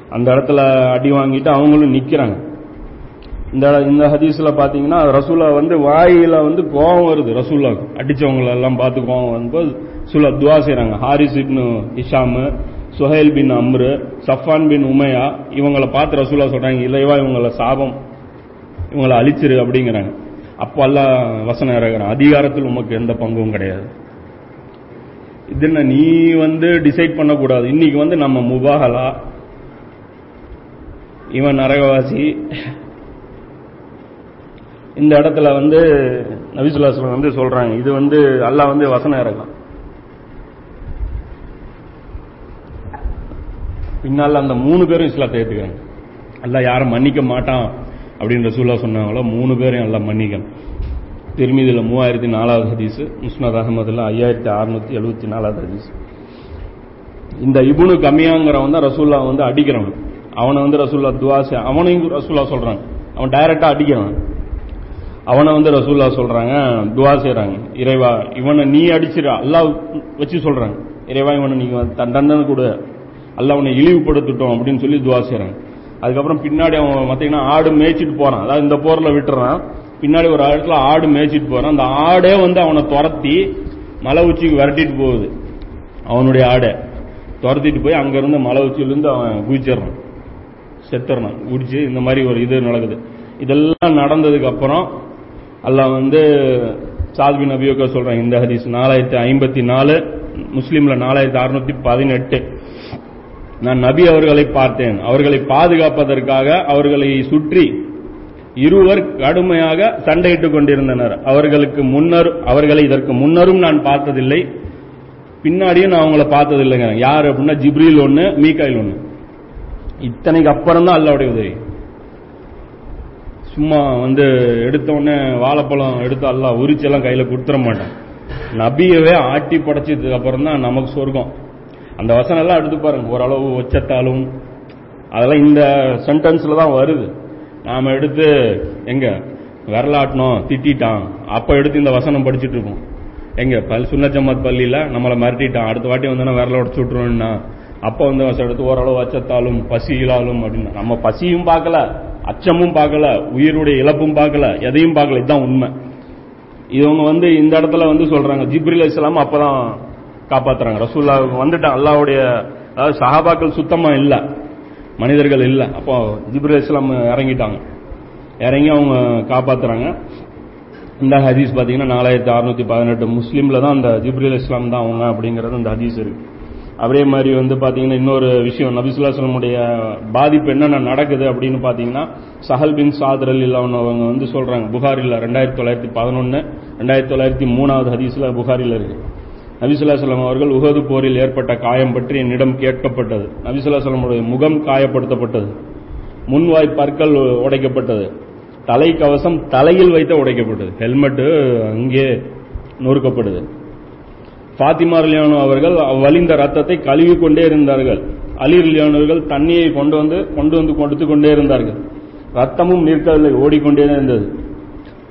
அந்த இடத்துல அடி வாங்கிட்டு அவங்களும் நிக்கிறாங்க. இந்த இந்த ஹதீஸ்ல பாத்தீங்கன்னா ரசூலா வந்து வாயில வந்து கோபம் வருது ரசூல்லா அடிச்சவங்களெல்லாம் பார்த்து கோபம் வரும்போது ரசூலா துவா செய்யறாங்க ஹாரிஸ் இப்னு இஷாமு சுஹைல் பின் அம்ரு சஃபான் பின் உமையா இவங்களை பார்த்து ரசூலா சொல்றாங்க இலைவா இவங்கள சாபம். இவங்களை அழிச்சிரு அப்படிங்கிறாங்க. அப்போ அல்லாஹ் வசனம் இறங்குறான் அதிகாரத்தில் உமக்கு எந்த பங்கும் கிடையாது. இது என்ன நீ வந்து டிசைட் பண்ணக்கூடாது. இன்னைக்கு வந்து நம்ம முபாகலா. இவன் நரகவாசி. இந்த இடத்துல வந்து நபிசுல்லா வந்து சொல்றாங்க. இது வந்து அல்லாஹ் வந்து வசனம் இறக்கலாம் பின்னால் அந்த மூணு பேரும் இஸ்லாத்தை ஏத்துக்கிறாங்க. எல்லாம் யாரும் மன்னிக்க மாட்டான் அப்படின்னு ரசூல்லா சொன்னாங்களோ மூணு பேரையும் எல்லாம் மன்னிக்கணும். திருமீதியில் மூவாயிரத்தி நாலாவது ஹதீஸ் முஸ்னத் அகமதுல ஐயாயிரத்தி அறுநூத்தி எழுபத்தி நாலாவது ஹதீஸ். இந்த இபுனு கம்மியாங்கிறவன் தான் ரசூல்லா வந்து அடிக்கிறவன். அவனை வந்து ரசூல்லா துவாசி அவனையும் ரசூல்லா சொல்றாங்க அவன் டைரக்டா அடிக்கிறான் அவனை வந்து ரசூல்லா சொல்றாங்க துவா செய்யறாங்க இறைவா இவனை நீ அடிச்சிரு அல்லாஹ் வச்சு சொல்றாங்க. இறைவா இவனை நீங்கள் தண்டனை கூட. அல்ல அவனை இழிவுபடுத்திட்டோம் அப்படின்னு சொல்லி துவா செய்கிறாங்க அதுக்கப்புறம் பின்னாடி அவன் பார்த்தீங்கன்னா ஆடு மேய்ச்சிட்டு போறான். அதாவது இந்த போர்ல விட்டுறான். பின்னாடி ஒரு இடத்துல ஆடு மேய்ச்சிட்டு போறான். அந்த ஆடே வந்து அவனை துரத்தி மலை உச்சிக்கு விரட்டிட்டு போகுது. அவனுடைய ஆடை. துரத்திட்டு போய் அங்கேருந்து மலை உச்சியிலிருந்து அவன் குதிச்சிடுறான். செத்துறான் குடிச்சு இந்த மாதிரி ஒரு இது நடக்குது. இதெல்லாம் நடந்ததுக்கு அப்புறம் அல்ல வந்து சாத்பி நபியோக்க சொல்கிறான் இந்த ஹதீஸ் நாலாயிரத்தி ஐம்பத்தி நாலு முஸ்லீம்ல நாலாயிரத்தி அறுநூத்தி பதினெட்டு. நான் நபி அவர்களை பார்த்தேன். அவர்களை பாதுகாப்பதற்காக அவர்களை சுற்றி இருவர் கடுமையாக சண்டையிட்டுக் கொண்டிருந்தனர். அவர்களுக்கு முன்னர் அவர்களை இதற்கு முன்னரும் நான் பார்த்ததில்லை. பின்னாடியும் நான் அவங்கள பார்த்ததில்லைங்க. யார் அப்படின்னா ஜிப்ரில் ஒன்னு மீக்காயில் ஒன்னு இத்தனைக்கு அப்புறம் தான் அல்லாவுடைய உதவி. சும்மா வந்து எடுத்த உடனே வாழைப்பழம் எடுத்து அல்லா உரிச்செல்லாம் கையில கொடுத்துட மாட்டேன். நபியவே ஆட்டி படைச்சதுக்கு அப்புறம் தான் நமக்கு சொர்க்கம். அந்த வசனம் எல்லாம் எடுத்து பாருங்க. ஓரளவு ஒச்சத்தாலும் அதெல்லாம் இந்த சென்டென்ஸ்ல தான் வருது. நாம எடுத்து எங்க விரலாட்டணும் திட்டான் அப்ப எடுத்து இந்த வசனம் படிச்சுட்டு இருக்கோம் எங்க பல் சுன்ன ஜமாத் பள்ளியில நம்மளை மிரட்டிட்டான். அடுத்த வாட்டி வந்தோன்னா விரல உடச்சு விட்டுருவோம்னா அப்ப வந்து வசனம் எடுத்து ஓரளவு அச்சத்தாலும் பசியிலாலும் அப்படின்னு. நம்ம பசியும் பார்க்கல அச்சமும் பார்க்கல உயிருடைய இழப்பும் பார்க்கல எதையும் பார்க்கல. இதுதான் உண்மை. இவங்க வந்து இந்த இடத்துல வந்து சொல்றாங்க ஜிப்ரில் இஸ்லாம் அப்பதான் காப்பாத்துறாங்க. ரசூல்லா வந்துட்டான் அல்லாவுடைய அதாவது சஹாபாக்கள் சுத்தமா இல்ல. மனிதர்கள் இல்ல. அப்போ ஜிப்ரில் இஸ்லாம் இறங்கிட்டாங்க. இறங்கி அவங்க காப்பாத்துறாங்க. இந்த ஹதீஸ் பாத்தீங்கன்னா நாலாயிரத்தி அறுநூத்தி பதினெட்டு முஸ்லீம்ல தான் அந்த ஜிப்ரில் இஸ்லாம் தான் அவங்க அப்படிங்கிறது அந்த ஹதீஸ் இருக்கு. அதே மாதிரி வந்து பாத்தீங்கன்னா இன்னொரு விஷயம் நபிசுல்லாஸ்லமுடைய பாதிப்பு என்னென்ன நடக்குது அப்படின்னு பாத்தீங்கன்னா சஹல் பின் சாதர் அலி அவங்க வந்து சொல்றாங்க. புகாரில் ரெண்டாயிரத்தி தொள்ளாயிரத்தி பதினொன்னு ரெண்டாயிரத்தி தொள்ளாயிரத்தி மூணாவது ஹதீஸ்ல புகாரில் இருக்கு. நபிசுல்லாஸ்லம் அவர்கள் உகது போரில் ஏற்பட்ட காயம் பற்றி என்னிடம் கேட்கப்பட்டது. நபிசுல்லாஸ்லமுடைய முகம் காயப்படுத்தப்பட்டது. முன்வாய் பற்கள் உடைக்கப்பட்டது. தலை கவசம் தலையில் வைத்து உடைக்கப்பட்டது. ஹெல்மெட்டு அங்கே நொறுக்கப்படுது. பாத்திமா லியானோ அவர்கள் வலிந்த ரத்தத்தை கழுவி கொண்டே இருந்தார்கள். அலிர் லியானவர்கள் தண்ணியை கொண்டு வந்து கொண்டு வந்து கொடுத்து கொண்டே இருந்தார்கள். ரத்தமும் நிற்கவில்லை ஓடிக்கொண்டே இருந்தது.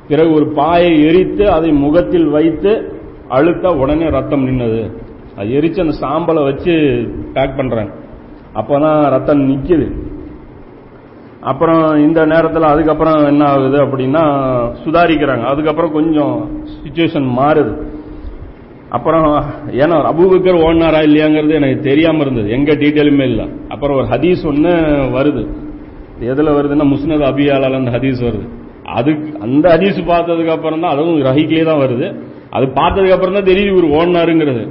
பிறகு ஒரு பாயை எரித்து அதை முகத்தில் வைத்து அழுத்தா உடனே ரத்தம் நின்னது. அது எரிச்சு அந்த சாம்பலை வச்சு பேக் பண்றாங்க அப்பதான் ரத்தம் நிக்குது. அப்புறம் இந்த நேரத்தில் அதுக்கப்புறம் என்ன ஆகுது அப்படின்னா சுதாரிக்கிறாங்க. அதுக்கப்புறம் கொஞ்சம் சுச்சுவேஷன் மாறுது. அப்புறம் ஏன்னா அபூபக்கர் ஓடினாரா இல்லையாங்கிறது எனக்கு தெரியாம இருந்தது. எங்க டீட்டெயிலுமே இல்லை. அப்புறம் ஒரு ஹதீஸ் ஒன்று வருது. எதுல வருதுன்னா முஸ்னத் அபியாலால் அந்த ஹதீஸ் வருது. அதுக்கு அந்த ஹதீஸ் பார்த்ததுக்கு அப்புறம் தான் அதுவும் ரஹிக்லேயே தான் வருது. அது பார்த்ததுக்கு அப்புறம் தான் தெரியுது இவர் ஓடினாருங்கிறது.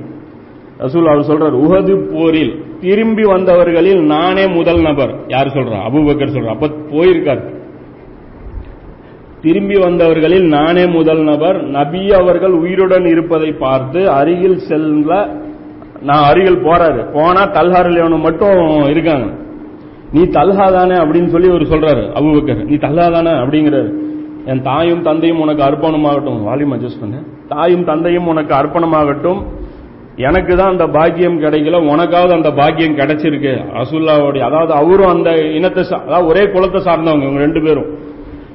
ரசூல் அவர் சொல்றார் உகது போரில் திரும்பி வந்தவர்களில் நானே முதல் நபர். யார் சொல்றா? அபுபக்கர் சொல்றா. அப்ப போயிருக்கார். திரும்பி வந்தவர்களில் நானே முதல் நபர். நபி அவர்கள் உயிருடன் இருப்பதை பார்த்து அருகில் செல்ல நான் அருகில் போறாரு. போனா தல்ஹாரில் மட்டும் இருக்காங்க. நீ தல்ஹா தானே? அப்படின்னு சொல்லி அவர் சொல்றாரு அபுபக்கர். நீ தல்ஹா தானே? அப்படிங்கிறாரு. என் தாயும் தந்தையும் உனக்கு அர்ப்பணமாகட்டும். வால்யூம் அட்ஜஸ்ட் பண்ணேன் தாயும் தந்தையும் உனக்கு அர்ப்பணமாகட்டும். எனக்கு தான் அந்த பாக்கியம் கிடைக்கல உனக்காவது அந்த பாக்கியம் கிடைச்சிருக்கு. ரசூல்லாவுடைய அதாவது அவரும் அந்த இனத்தை சா- அதாவது ஒரே குலத்தை சார்ந்தவங்க இவங்க ரெண்டு பேரும்.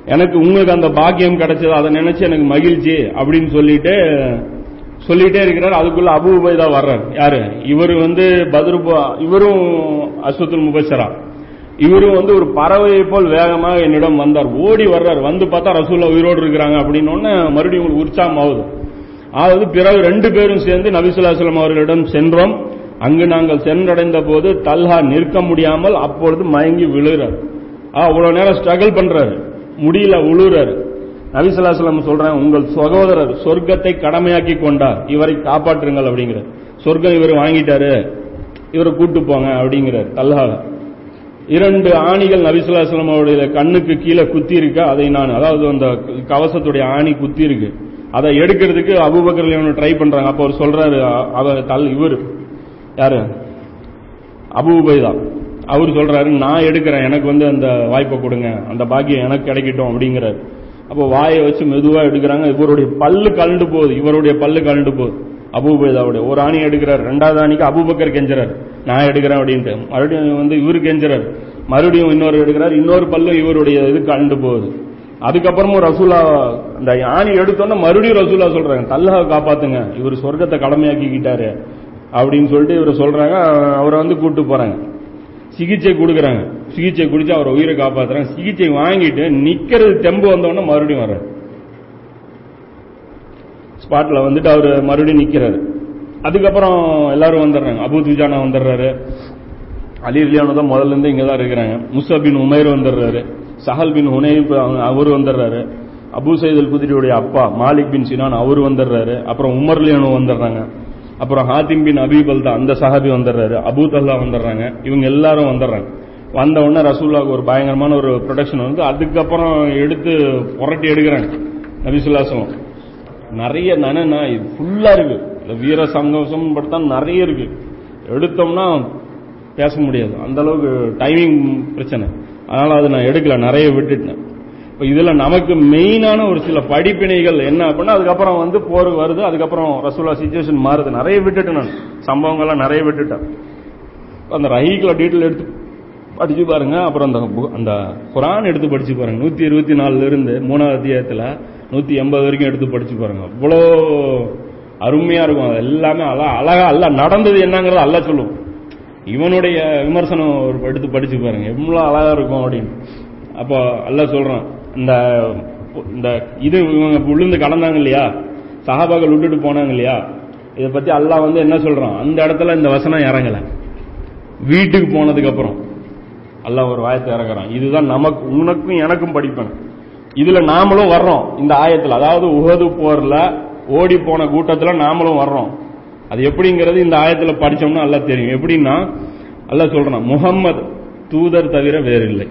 எனக்கு உங்களுக்கு அந்த பாக்கியம் கிடைச்சது அதை நினைச்சு எனக்கு மகிழ்ச்சி அப்படின்னு சொல்லிட்டு சொல்லிட்டே இருக்கிறார். அதுக்குள்ள அபு உபைதா வர்றார். யாரு? இவர் வந்து பதிரு இவரும் அஸ்வத்துல் முபசரா இவரும் வந்து ஒரு பறவையை போல் வேகமாக என்னிடம் வந்தார். ஓடி வர்றார். வந்து பார்த்தா ரசூல்லா உயிரோடு இருக்கிறாங்க அப்படின்னு மறுபடியும் உங்களுக்கு உற்சாகம் ஆகுது. அதாவது பிறகு ரெண்டு பேரும் சேர்ந்து நபிசுல்லாஸ்லாம் அவர்களிடம் சென்றோம். அங்கு நாங்கள் சென்றடைந்த போது தல்ஹா நிற்க முடியாமல் அப்பொழுது மயங்கி விழுகிறார். ஆ, அவ்வளவு நேரம் ஸ்ட்ரகிள் பண்றாரு. முடியல உழுறாரு. நபிசுல்லாஸ்லாம் சொல்றேன் உங்கள் சகோதரர் சொர்க்கத்தை கடமையாக்கி கொண்டார். இவரை காப்பாற்றுங்கள் அப்படிங்கிறார். சொர்க்கம் இவர் வாங்கிட்டாரு. இவரை கூட்டு போங்க அப்படிங்கிறார் தல்ஹா இரண்டு ஆணிகள் நபிசுல்லாஸ்லாம் அவருடைய கண்ணுக்கு கீழே குத்தி இருக்கு அதை நான் அதாவது அந்த கவசத்துடைய ஆணி குத்தி இருக்கு அதை எடுக்கிறதுக்கு அபூபக்கர் ட்ரை பண்றாங்க. அப்ப அவர் சொல்றாரு அவர் தல் இவர். யாரு? அபுபைதா அவர் சொல்றாரு நான் எடுக்கிறேன் எனக்கு வந்து அந்த வாய்ப்பை கொடுங்க அந்த பாக்கியம் எனக்கு கிடைக்கட்டும் அப்படிங்கிறாரு. அப்போ வாயை வச்சு மெதுவா எடுக்கிறாங்க. இவருடைய பல்லு கலண்டு போகுது. இவருடைய பல்லு கலண்டு போகுது. அபுபைதாவுடைய ஒரு ஆணி எடுக்கிறார் ரெண்டாவது ஆணிக்கு அபூபக்கர் கெஞ்சுறாரு. நான் எடுக்கிறேன் அப்படின்ட்டு. மறுபடியும் வந்து இவரு கெஞ்சுறாரு. மறுபடியும் இன்னொரு எடுக்கிறார். இன்னொரு பல்லு இவருடைய இது கலண்டு போகுது. அதுக்கப்புறமும் ரசூலா அந்த யானை எடுத்தோன்னே மறுபடியும் ரசூலா சொல்றாங்க தல்லாவை காப்பாத்துங்க இவர் சொர்க்கத்தை கடமையாக்கிக்கிட்டாரு. அப்படின்னு சொல்லிட்டு இவர் சொல்றாங்க அவரை வந்து கூட்டு போறாங்க. சிகிச்சை கொடுக்குறாங்க. சிகிச்சை குடிச்சு அவர் உயிரை காப்பாத்துறாங்க. சிகிச்சை வாங்கிட்டு நிக்கிறது தெம்பு வந்தோடனே மறுபடியும் வர்றாரு. ஸ்பாட்ல வந்துட்டு அவர் மறுபடியும் நிக்கிறாரு. அதுக்கப்புறம் எல்லாரும் வந்துடுறாங்க. அபு துஜானா வந்துடுறாரு. அலி ரிலியானு தான் முதல்ல இருந்து இங்க தான் இருக்கிறாங்க. முசா உமேர் வந்துடுறாரு. சஹல் பின் ஹுனைப் அவர் வந்துடுறாரு அபு சைத் அல் குதிரியுடைய அப்பா மாலிக் பின் சினான் அவர் வந்துடுறாரு அப்புறம் உமர் வந்துடுறாங்க அப்புறம் ஹாத்திம் பின் அபிபல்தா அந்த சஹாபி வந்துடுறாரு அபூ தல்லா வந்துடுறாங்க இவங்க எல்லாரும் வந்துடுறாங்க வந்த உடனே ரசூல்லாவுக்கு ஒரு பயங்கரமான ஒரு ப்ரொடக்ஷன் வந்து அதுக்கப்புறம் எடுத்து புரட்டி எடுக்கிறாங்க. நபிசுல்லாசம் நிறைய நனா இது ஃபுல்லா இருக்கு. வீர சங்கோஷம் படுத்தா நிறைய இருக்கு. எடுத்தோம்னா பேச முடியாது. அந்த அளவுக்கு டைமிங் பிரச்சனை. அதனால அது நான் எடுக்கல நிறைய விட்டுட்டேன். இப்ப இதுல நமக்கு மெயினான ஒரு சில படிப்பினைகள் என்ன அப்படின்னா அதுக்கப்புறம் வந்து போர் வருது அதுக்கப்புறம் ரசூலா சுச்சுவேஷன் மாறுது. நிறைய விட்டுட்டேன் நான். சம்பவங்கள்லாம் நிறைய விட்டுட்டேன். அந்த ரஹீக்ல டீட்டெயில் எடுத்து படிச்சு பாருங்க. அப்புறம் அந்த பு- அந்த குரான் எடுத்து படிச்சு பாருங்க. நூத்தி இருபத்தி நாலுல இருந்து மூணாவது அத்தியாயத்துல நூத்தி எண்பது வரைக்கும் எடுத்து படிச்சு பாருங்க. அவ்வளோ அருமையா இருக்கும். அது எல்லாமே அழகா அழகா அல்ல நடந்தது என்னங்கிறத அல்ல சொல்லுவோம் இவனுடைய விமர்சனம் ஒரு எடுத்து படிச்சு பாருங்க. எவ்வளவு அழகா இருக்கும் அப்படின்னு. அப்போ அல்ல சொல்றான் இந்த இந்த இது இவங்க உளுந்து கடந்தாங்க இல்லையா? சஹாபாக்கள் விட்டுட்டு போனாங்க இல்லையா? இதை பத்தி அல்லாஹ் வந்து என்ன சொல்றான்? அந்த இடத்துல இந்த வசனம் இறங்கல. வீட்டுக்கு போனதுக்கு அப்புறம். அல்லாஹ் ஒரு வாயத்தை இறக்குறான். இதுதான் நமக்கு உனக்கும் எனக்கும் படிப்பேன். இதுல நாமளும் வர்றோம் இந்த ஆயத்துல. அதாவது உகது போர்ல ஓடி போன கூட்டத்துல நாமளும் வர்றோம். அது எப்படிங்கிறது இந்த ஆயத்தில் படித்தோம்னா நல்லா தெரியும். எப்படின்னா அல்லாஹ் சொல்றான் முகம்மது தூதர் தவிர வேறில்லை.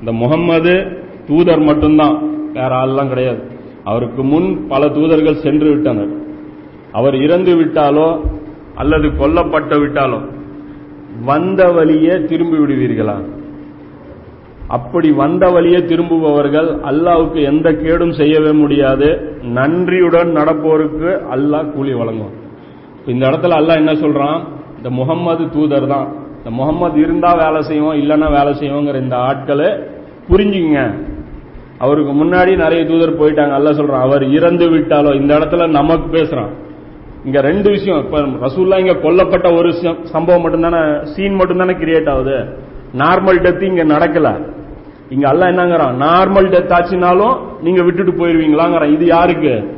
இந்த முகம்மது தூதர் மட்டும்தான் வேற ஆள்லாம் கிடையாது. அவருக்கு முன் பல தூதர்கள் சென்று விட்டனர். அவர் இறந்து விட்டாலோ அல்லது கொல்லப்பட்டு விட்டாலோ வந்த வழியே திரும்பி விடுவீர்களா? அப்படி வந்த வழியே திரும்புபவர்கள் அல்லாவுக்கு எந்த கேடும் செய்யவே முடியாது. நன்றியுடன் நடப்போருக்கு அல்லாஹ் கூலி வழங்குவான். இந்த இடத்துல அல்லாஹ் என்ன சொல்றான்? இந்த முகம்மது தூதர் தான். இந்த முகம்மது இருந்தா வேலை செய்வோம் இல்லைன்னா வேலை செய்வோங்கிற இந்த ஆட்களை புரிஞ்சுங்க அவருக்கு முன்னாடி நிறைய தூதர் போயிட்டாங்க. அல்ல சொல்றான் அவர் இறந்து விட்டாலோ இந்த இடத்துல நமக்கு பேசுறான். இங்க ரெண்டு விஷயம். இப்ப ரசூல்லா இங்க கொல்லப்பட்ட ஒரு சம்பவம் மட்டும்தானே சீன் மட்டும்தானே கிரியேட் ஆகுது. நார்மல் டெத் இங்க நடக்கல. இங்க அல்ல என்னங்கிறான்? நார்மல் டெத் ஆச்சுனாலும் நீங்க விட்டுட்டு போயிருவீங்களாங்கிறான். இது யாருக்கு?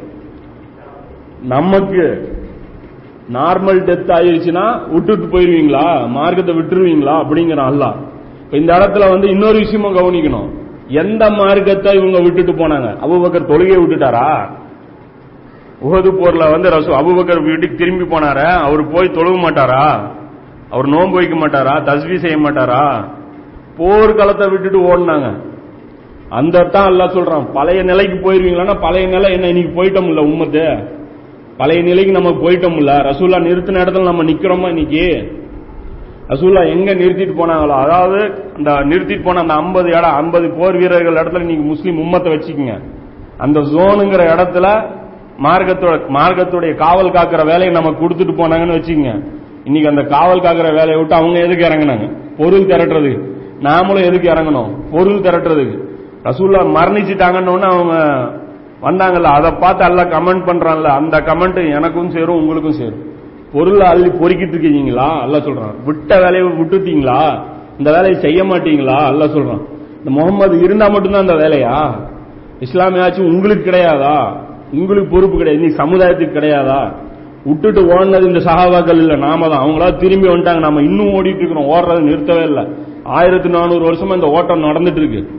நமக்கு. நார்மல் டெத் ஆயிருச்சுன்னா விட்டுட்டு போயிருவீங்களா? மார்க்கத்தை விட்டுருவீங்களா? அப்படிங்கிறான் அல்லா இந்த இடத்துல வந்து இன்னொரு விஷயமும் கவனிக்கணும். எந்த மார்க்கத்தை இவங்க விட்டுட்டு போனாங்க? அபுபக்கர் தொழுகையை விட்டுட்டாரா? உகது போர்ல வந்து ரசு அபுபக்கர் வீட்டுக்கு திரும்பி போனாரா? அவர் போய் தொழுக மாட்டாரா? அவர் நோன்பு வைக்க மாட்டாரா? தஸ்வி செய்ய மாட்டாரா? போர்க்களத்தை விட்டுட்டு ஓடினாங்க. அந்த தான் எல்லாம் சொல்றான் பழைய நிலைக்கு போயிருவீங்களான்னா பழைய நிலை என்ன? இன்னைக்கு போயிட்டோம்ல உம்மத்து. பழைய நிலைக்கு நம்ம போயிட்டோம்ல ரசூல்லா நிறுத்தின இடத்துல நம்ம நிக்கிறோமா இன்னைக்கு? ரசூல்லா எங்க நிறுத்திட்டு போனாங்களோ? அதாவது அந்த நிறுத்திட்டு போன அந்த 50 இடம் 50 போர் வீரர்கள் இடத்துல நீங்க முஸ்லீம் உம்மத்தை வச்சுக்கோங்க. அந்த ஜோனுங்கிற இடத்துல மார்க்கத்தோட மார்க்கத்துடைய காவல் காக்கிற வேலையை நம்ம கொடுத்துட்டு போனாங்கன்னு வச்சுக்கோங்க. இன்னைக்கு அந்த காவல் காக்கிற வேலையை விட்டு அவங்க எதுக்கு இறங்குனாங்க? பொருள் திரட்டுறது நாமளும் எதுக்கு இறங்கணும்? பொருள் திரட்டுறதுக்கு. ரசூல்லா மரணிச்சுட்டாங்கன்னு அவங்க வந்தாங்கல்ல அதை பார்த்து எல்லாம் கமெண்ட் பண்றான்ல அந்த கமெண்ட் எனக்கும் சேரும் உங்களுக்கும் சேரும். பொருளை அள்ளி பொறுக்கிட்டு இருக்கீங்களா? அல்ல சொல்றான். விட்ட வேலையை விட்டுட்டீங்களா? இந்த வேலையை செய்ய மாட்டீங்களா? அல்ல சொல்றான். இந்த முகமது இருந்தா மட்டும்தான் அந்த வேலையா? இஸ்லாமியாச்சும் உங்களுக்கு கிடையாதா? உங்களுக்கு பொறுப்பு கிடையாது. நீ சமுதாயத்துக்கு கிடையாதா? விட்டுட்டு ஓடினது இந்த சகாபாக்கள் இல்ல நாம தான். அவங்களா திரும்பி வந்துட்டாங்க. நம்ம இன்னும் ஓடிட்டு இருக்கிறோம். ஓடுறது நிறுத்தவே இல்லை. ஆயிரத்தி நானூறு வருஷமா இந்த ஓட்டம் நடந்துட்டு இருக்கு.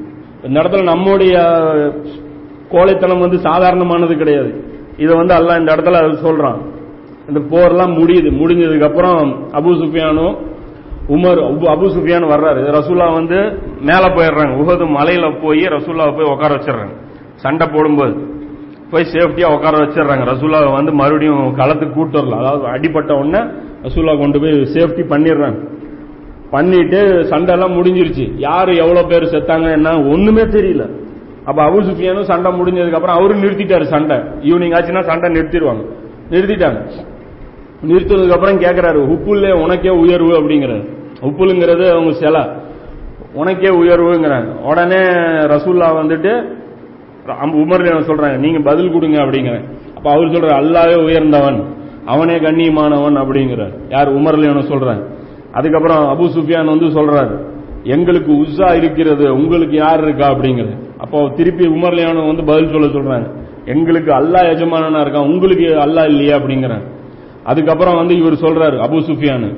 இந்த இடத்துல நம்முடைய கோழைத்தனம் வந்து சாதாரணமானது கிடையாது. இதை வந்து அல்லாஹ் இந்த இடத்துல சொல்றான். இந்த போர்லாம் முடியுது. முடிஞ்சதுக்கு அப்புறம் அபு சுஃபியானும் உமர் அபு- அபு சுஃபியான் வர்றாரு. ரசூல்லா வந்து மேல போயிடுறாங்க. உகது மலையில போய் ரசூல்லாவை போய் உட்கார வச்சிடுறாங்க. சண்டை போடும்போது போய் சேஃப்டியா உட்கார வச்சிடுறாங்க. ரசூல்லாவை வந்து மறுபடியும் களத்துக்கு கூட்டு வரல. அதாவது அடிபட்ட உடனே ரசூல்லா கொண்டு போய் சேஃப்டி பண்ணிடுறாங்க. பண்ணிட்டு சண்டை எல்லாம் முடிஞ்சிருச்சு. யாரு எவ்வளவு பேர் செத்தாங்க என்ன ஒண்ணுமே தெரியல. அப்ப அபு சுஃபியானும் சண்டை முடிஞ்சதுக்கு அப்புறம் அவரும் நிறுத்திட்டாரு சண்டை. ஈவினிங் ஆச்சுன்னா சண்டை நிறுத்திடுவாங்க. நிறுத்திட்டாங்க. நிறுத்தினதுக்கு அப்புறம் கேட்கிறாரு உப்புல்ல உனக்கே உயர்வு அப்படிங்கிறாரு. உப்புலுங்கிறது அவங்க சிலை. உனக்கே உயர்வுங்கிறாங்க. உடனே ரசூல்லா வந்துட்டு அம்- உமர் சொல்றாங்க நீங்க பதில் கொடுங்க அப்படிங்கிறேன் அப்ப அவர் சொல்ற அல்லாவே உயர்ந்தவன். அவனே கண்ணியமானவன் அப்படிங்கிறார். யார் உமர்ல சொல்றாங்க? அதுக்கப்புறம் அபு சுஃபியான் வந்து சொல்றாரு எங்களுக்கு உஸ்ஸா இருக்கிறது உங்களுக்கு யார் இருக்கா? அப்படிங்கிறது அப்போ திருப்பி உமர்லியானு வந்து பதில் சொல்ல சொல்றாங்க. எங்களுக்கு அல்லாஹ் எஜமானனா இருக்கான் உங்களுக்கு அல்லாஹ் இல்லையா? அப்படிங்கிறாங்க. அதுக்கப்புறம் வந்து இவர் சொல்றாரு அபு சுஃபியானு.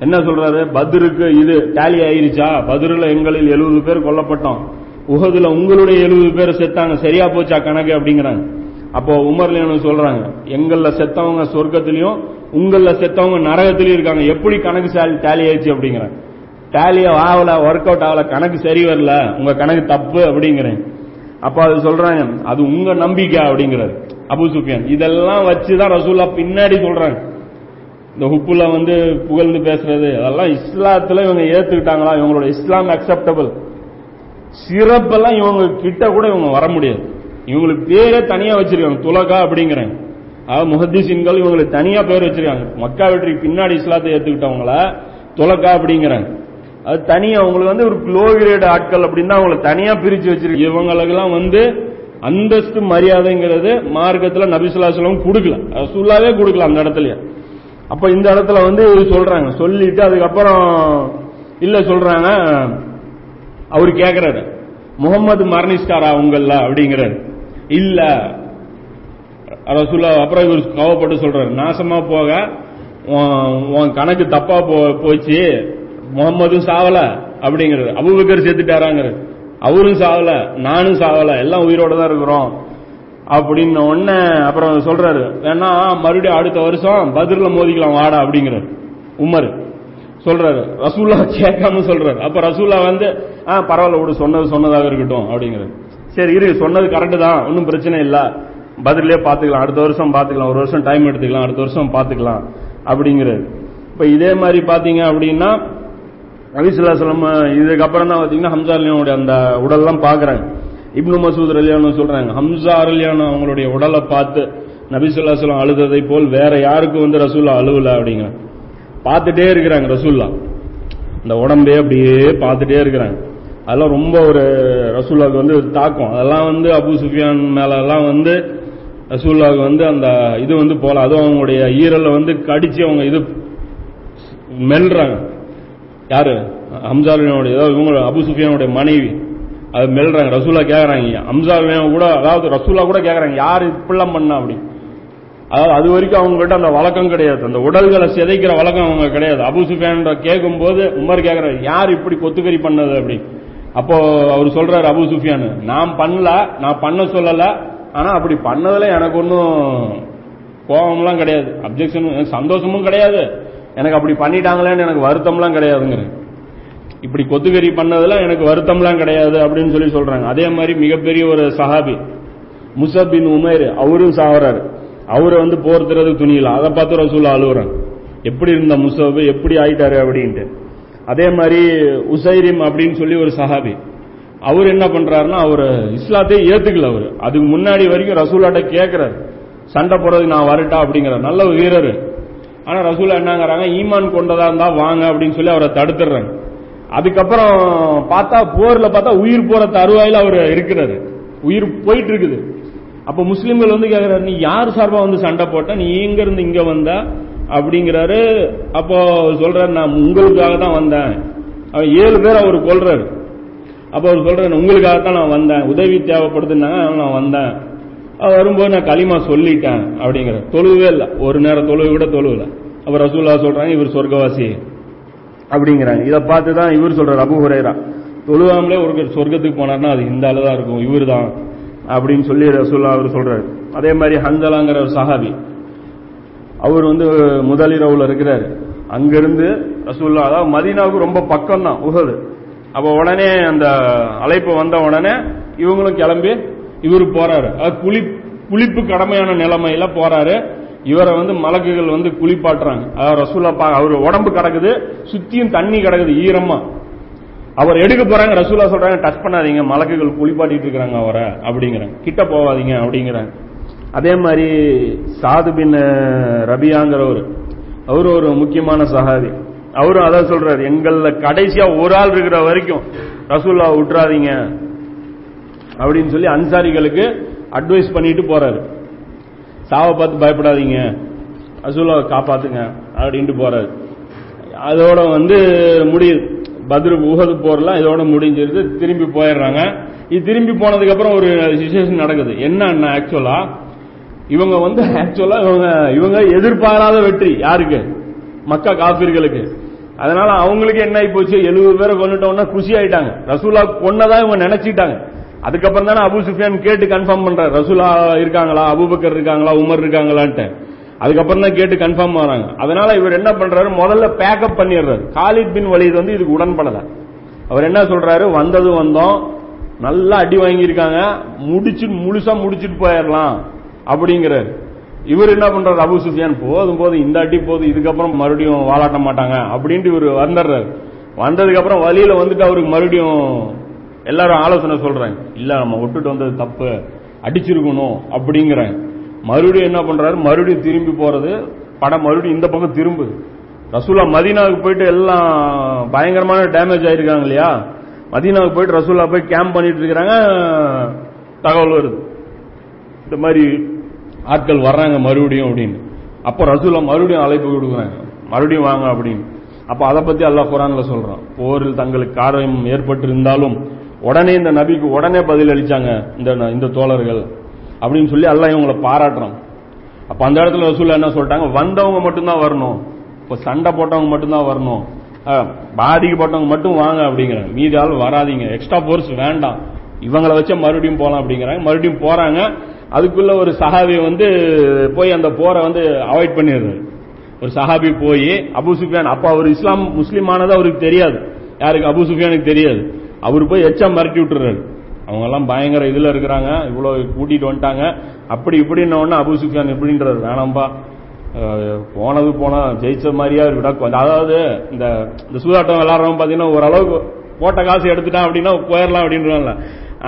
என்ன சொல்றாரு? பத்ருக்கு இது டேலி ஆயிருச்சா? பத்ருல எங்களில் எழுபது பேர் கொல்லப்பட்டோம். உகதுல உங்களுடைய எழுபது பேர் செத்தாங்க. சரியா போச்சா கணக்கு? அப்படிங்கிறாங்க. அப்போ உமர்லியானு சொல்றாங்க எங்கள செத்தவங்க சொர்க்கத்திலையும் உங்கள செத்தவங்க நரகத்திலையும் இருக்காங்க. எப்படி கணக்கு டேலி ஆயிடுச்சு அப்படிங்கிறாங்க. டேலியோ ஆகல ஒர்க் அவுட் ஆகல கணக்கு சரி வரல உங்க கணக்கு தப்பு அப்படிங்கிறேன். அப்ப அது சொல்றாங்க அது உங்க நம்பிக்கை அப்படிங்கிறது அபு சுஃபியான். இதெல்லாம் வச்சுதான் ரசூல்லா பின்னாடி சொல்றாங்க. இந்த ஹுப்புல வந்து புகழ்ந்து பேசுறது அதெல்லாம் இஸ்லாத்துல இவங்க ஏத்துக்கிட்டாங்களா? இவங்களோட இஸ்லாம் அக்செப்டபிள் சிறப்பெல்லாம் இவங்க கிட்ட கூட இவங்க வர முடியாது. இவங்களுக்கு பேரே தனியா வச்சிருக்காங்க துலகா அப்படிங்கிறாங்க அதாவது முஹத்திசின்கள் இவங்களுக்கு தனியா பேர் வச்சிருக்காங்க. மக்கா வெற்றிக்கு பின்னாடி இஸ்லாத்தை ஏத்துக்கிட்டவங்கள? துலக்கா அப்படிங்கிறாங்க அது தனியா அவங்களுக்கு வந்து ஒரு லோ கிரேட் ஆட்கள் அப்படின்னா அவங்களை தனியா பிரிச்சு வச்சிருக்கு இவங்களுக்கெல்லாம் வந்து அந்தஸ்து மரியாதைங்கிறது மார்க்கத்துல நபிசுல்லாசலம் கொடுக்கல. சுல்லாவே கொடுக்கல அந்த இடத்துலயே அப்ப இந்த இடத்துல வந்து சொல்றாங்க. சொல்லிட்டு அதுக்கப்புறம் இல்ல சொல்றாங்க. அவர் கேக்குறாரு. முகமது மரணிஸ்டாரா உங்கள அப்படிங்கிறாரு. இல்ல. ரசூல்லா அப்புறம் இவர் கவப்பட்டு சொல்றாரு. நாசமா போக உன் உன் கணக்கு தப்பா போ- போச்சு. முகம்மதும் சாவல அப்படிங்கிறது. அபுபக்கர் செத்துட்டாராங்கிறது அவரும் சாவல நானும் சாவல எல்லாம் உயிரோட தான் இருக்கிறோம். அப்படின்னு உடனே அப்புறம் சொல்றாரு வேணா மறுபடியும் அடுத்த வருஷம் பதிரில் மோதிக்கலாம் வாடா அப்படிங்கிறார். உமர் சொல்றாரு. ரசூல்லா கேட்காம சொல்றாரு. அப்ப ரசூல்லா வந்து ஆ பரவாயில்ல விடு சொன்னது சொன்னதாக இருக்கட்டும் அப்படிங்கிறது சரி இரு சொன்னது கரெக்டு தான் ஒன்றும் பிரச்சனை இல்ல. பதிலே பாத்துக்கலாம் அடுத்த வருஷம் பாத்துக்கலாம் ஒரு வருஷம் டைம் எடுத்துக்கலாம் அடுத்த வருஷம் பாத்துக்கலாம் அப்படிங்கிறது இப்ப இதே மாதிரி பாத்தீங்க அப்படின்னா நபிசுல்லாஸ்லம் இதுக்கப்புறம் தான் பார்த்தீங்கன்னா ஹம்சா அலியானுடைய அந்த உடல்லாம் பாக்குறாங்க இப்னு மசூத் அலியானு சொல்றாங்க ஹம்சா அலியானு அவங்களுடைய உடலை பார்த்து நபிசுல்லாஸ்லம் அழுததை போல் வேற யாருக்கும் வந்து ரசூல்லா அழுவல அப்படிங்கிற பார்த்துட்டே இருக்கிறாங்க ரசூல்லா. இந்த உடம்பே அப்படியே பார்த்துட்டே இருக்கிறாங்க. அதெல்லாம் ரொம்ப ஒரு ரசூல்லாவுக்கு வந்து தாக்கம். அதெல்லாம் வந்து அபு சுஃபியான் மேல எல்லாம் வந்து ரசூல்லாவுக்கு வந்து அந்த இது வந்து போல அதுவும் அவங்களுடைய ஈரலை வந்து கடிச்சு அவங்க இது மெல்றாங்க. யாரு? ஹம்சாலுடைய ஏதாவது இவங்க அபு சுஃபியானுடைய மனைவி. அது மெல்றாங்க. ரசூலா கேக்குறாங்க. ஹம்சாலுடைய கூட அதாவது ரசூலா கூட கேட்குறாங்க யார் இப்படிலாம் பண்ணா அப்படி? அதாவது அது வரைக்கும் அவங்க கிட்ட அந்த வழக்கம் கிடையாது. அந்த உடல்களை சிதைக்கிற வழக்கம் அவங்க கிடையாது. அபு சுஃபியான் கேட்கும் போது உமர் கேக்குறாரு யார் இப்படி கொத்துக்கறி பண்ணது அப்படி? அப்போ அவர் சொல்றாரு அபு சுஃபியான் நான் பண்ணல நான் பண்ண சொல்லல. ஆனா அப்படி பண்ணதுல எனக்கு ஒன்றும் கோபம்லாம் கிடையாது. அப்ஜெக்ஷன் சந்தோஷமும் கிடையாது. எனக்கு அப்படி பண்ணிட்டாங்களேன்னு எனக்கு வருத்தம்லாம் கிடையாதுங்கிறேன். இப்படி கொத்துக்கறி பண்ணதில் எனக்கு வருத்தம்லாம் கிடையாது அப்படின்னு சொல்லி சொல்றாங்க. அதே மாதிரி மிகப்பெரிய ஒரு சஹாபி முசப் பின் உமேர் அவரும் சாவறாரு. அவரை வந்து போர்த்துறது துணியில அதை பார்த்து ரசூல் அழுகுறாங்க எப்படி இருந்த முசப் எப்படி ஆயிட்டாரு அப்படின்ட்டு. அதே மாதிரி உசைரிம் அப்படின்னு சொல்லி ஒரு சஹாபி அவர் என்ன பண்றாருன்னா அவர் இஸ்லாத்தையே ஏத்துக்கல அவர். அதுக்கு முன்னாடி வரைக்கும் ரசூலாட்ட கேட்கிறார் சண்டை போடுறதுக்கு நான் வரட்டா அப்படிங்கிறார். நல்ல வீரர். ஆனா ரசூலா என்னங்கிறாங்க ஈமான் கொண்டதா இருந்தா வாங்க அப்படின்னு சொல்லி அவரை தடுத்துடுறாங்க. அதுக்கப்புறம் பார்த்தா போர்ல பார்த்தா உயிர் போற தருவாயில அவர் இருக்கிறாரு. உயிர் போயிட்டு இருக்குது அப்ப முஸ்லிம்கள் வந்து கேக்குறாரு நீ யார் சார்பா வந்து சண்டை போட்ட? நீ எங்க இருந்து இங்க வந்த? அப்படிங்கிறாரு. அப்போ சொல்றாரு நான் உங்களுக்காக தான் வந்தேன். அவன் ஏழு பேர் அவர் கொள்றாரு அப்ப அவர் சொல்றாரு உங்களுக்காக தான் நான் வந்தேன். உதவி தேவைப்படுதுன்னா நான் வந்தேன். வரும்போது நான் களிமா சொல்லிட்டேன் அப்படிங்கிற தொழுவே இல்லை. ஒரு நேரம் தொழுவு கூட தொழுவல. அப்போ ரசூல்லா சொல்றாங்க இவர் சொர்க்கவாசி. அப்படிங்கிறாங்க. இதை பார்த்து தான் இவர் சொல்றாரு அபு ஹுரேரா. தொழுவாமலே ஒரு சொர்க்கத்துக்கு போனார்னா அது இந்த அளவு தான் இருக்கும் இவர் தான் அப்படின்னு சொல்லி ரசூல்லா அவர் சொல்றாரு. அதே மாதிரி ஹந்தலாங்கிற ஒரு சஹாபி அவர் வந்து முதலிரவில் இருக்கிறாரு. அங்கிருந்து ரசூல்லா அதாவது மதீனாவுக்கு ரொம்ப பக்கம் தான் உகது. அப்ப உடனே அந்த அழைப்பு வந்த உடனே இவங்களும் கிளம்பி இவர் போறாரு. அது குளி குளிப்பு கடமையான நிலைமையில போறாரு. இவரை வந்து மலக்குகள் வந்து குளிப்பாட்டுறாங்க. அதாவது ரசூல்லா பா அவர் உடம்பு கிடக்குது சுத்தியும் தண்ணி கிடக்குது ஈரமா. அவர் எடுக்க போறாங்க ரசூலா சொல்றாங்க டச் பண்ணாதீங்க மலக்குகள் குளிப்பாட்டிட்டு இருக்கிறாங்க அவரை அப்படிங்கிறாங்க. கிட்ட போவாதீங்க அப்படிங்கிறாங்க. அதே மாதிரி சாது பின் ரபியாங்கிறவர். அவர் ஒரு முக்கியமான சகாதி அவரும் அதான் சொல்றாரு எங்கள கடைசியா ஒரு ஆள் இருக்கிற வரைக்கும் ரசூல்லா விட்டுறாதீங்க அப்படின்னு சொல்லி அன்சாரிகளுக்கு அட்வைஸ் பண்ணிட்டு போறாரு. சாவை பார்த்து பயப்படாதீங்க. அசூலாவை காப்பாத்துங்க அப்படின்ட்டு போறாரு. அதோட வந்து முடியுது பத்ரு உகது போர்லாம் இதோட முடிஞ்சிருது. திரும்பி போயிடுறாங்க. இது திரும்பி போனதுக்கு அப்புறம் ஒரு சுச்சுவேஷன் நடக்குது. என்ன ஆக்சுவலா இவங்க வந்து ஆக்சுவலா இவங்க இவங்க எதிர்பாராத வெற்றி. யாருக்கு? மக்கா காப்பீர்களுக்கு அதனால அவங்களுக்கு என்ன ஆகி போச்சு? எழுபது பேரை கொண்டுட்டோம்னா குஷி ஆயிட்டாங்க. ரசூலா கொன்னதான் இவங்க நினைச்சிட்டாங்க. அதுக்கப்புறம் தானே அபு சுஃபியான் கேட்டு கன்ஃபார்ம் பண்ற ரசூலா இருக்காங்களா? அபுபக்கர் இருக்காங்களா? உமர் இருக்காங்களான்ட்டு. அதுக்கப்புறம் தான் கேட்டு கன்ஃபார்ம் ஆறாங்க. அதனால இவர் என்ன பண்றாரு? முதல்ல பேக்கப் பண்ணிடுறாரு. காலித் பின் வலித் வந்து இதுக்கு உடன்படல. அவர் என்ன சொல்றாரு? வந்தது வந்தோம். நல்லா அடி வாங்கியிருக்காங்க. முடிச்சு முழுசா முடிச்சிட்டு போயிடலாம் அப்படிங்கிறாரு. இவர் என்ன பண்றாரு? அபு சுஃபியான் போதும் போதும். இந்த அடி போதும். இதுக்கப்புறம் மறுபடியும் வாலாட்ட மாட்டாங்க. அப்படின்ட்டு இவர் வந்துடுறாரு. வந்ததுக்கு அப்புறம் வழியில வந்துட்டு அவருக்கு மறுபடியும் எல்லாரும் ஆலோசனை சொல்றாங்க இல்ல நம்ம விட்டுட்டு வந்தது தப்பு. அடிச்சிருக்கணும் அப்படிங்கிறாங்க மறுபடியும் என்ன பண்றாரு? மறுபடியும் திரும்பி போறது. படம் மறுபடியும் இந்த பக்கம் திரும்புது. ரசூலா மதீனாவுக்கு போயிட்டு எல்லாம் பயங்கரமான டேமேஜ் ஆயிருக்காங்க இல்லையா? மதீனாவுக்கு போயிட்டு ரசூலா போய் கேம்ப் பண்ணிட்டு இருக்கிறாங்க. தகவல் வருது. இந்த மாதிரி ஆட்கள் வர்றாங்க மறுபடியும் அப்படின்னு. அப்ப ரசூலா மறுபடியும் அழைப்பு கொடுக்குறாங்க மறுபடியும் வாங்க அப்படின்னு. அப்ப அதை பத்தி அல்லாஹ் குரான்ல சொல்றான். போரில் தங்களுக்கு காரியம் ஏற்பட்டு இருந்தாலும் உடனே இந்த நபிக்கு உடனே பதில் அளிச்சாங்க இந்த இந்த தோழர்கள். அப்படின்னு சொல்லி அல்லாஹ் இவங்களை பாராட்டுறான். அப்ப அந்த இடத்துல ரசூல்லா என்ன சொல்லிட்டாங்க? வந்தவங்க மட்டும்தான் வரணும். இப்ப சண்டை போட்டவங்க மட்டும்தான் வரணும். பாதிக்கப்பட்டவங்க மட்டும் வாங்க அப்படிங்கிறாங்க. மீதி ஆள் வராதிங்க. எக்ஸ்ட்ரா போர்ஸ் வேண்டாம். இவங்களை வச்சா மறுபடியும் போலாம் அப்படிங்கிறாங்க. மறுபடியும் போறாங்க. அதுக்குள்ள ஒரு சஹாபி வந்து போய் அந்த போரை வந்து அவாய்ட் பண்ணிடுது ஒரு சஹாபி போய் அபு சுஃபியான் அப்ப அவர் இஸ்லாம் முஸ்லீம் ஆனது அவருக்கு தெரியாது. யாருக்கு? அபு சுஃபியானுக்கு தெரியாது. அவர் போய் எச்சா மிரட்டி விட்டுறாரு. அவங்க எல்லாம் பயங்கர இதுல இருக்கிறாங்க. இவ்வளவு கூட்டிட்டு வந்துட்டாங்க. அப்படி இப்படின்ன உடனே அபு சுஃபியான் எப்படின்றாரு வேணாம்பா. போனது போனா ஜெயிச்ச மாதிரியா இருக்கா அதாவது இந்த இந்த சூதாட்டம் விளாடுறவங்க பாத்தீங்கன்னா ஓரளவுக்கு போட்ட காசு எடுத்துட்டான் அப்படின்னா போயிடலாம் அப்படின்றாங்கல்ல.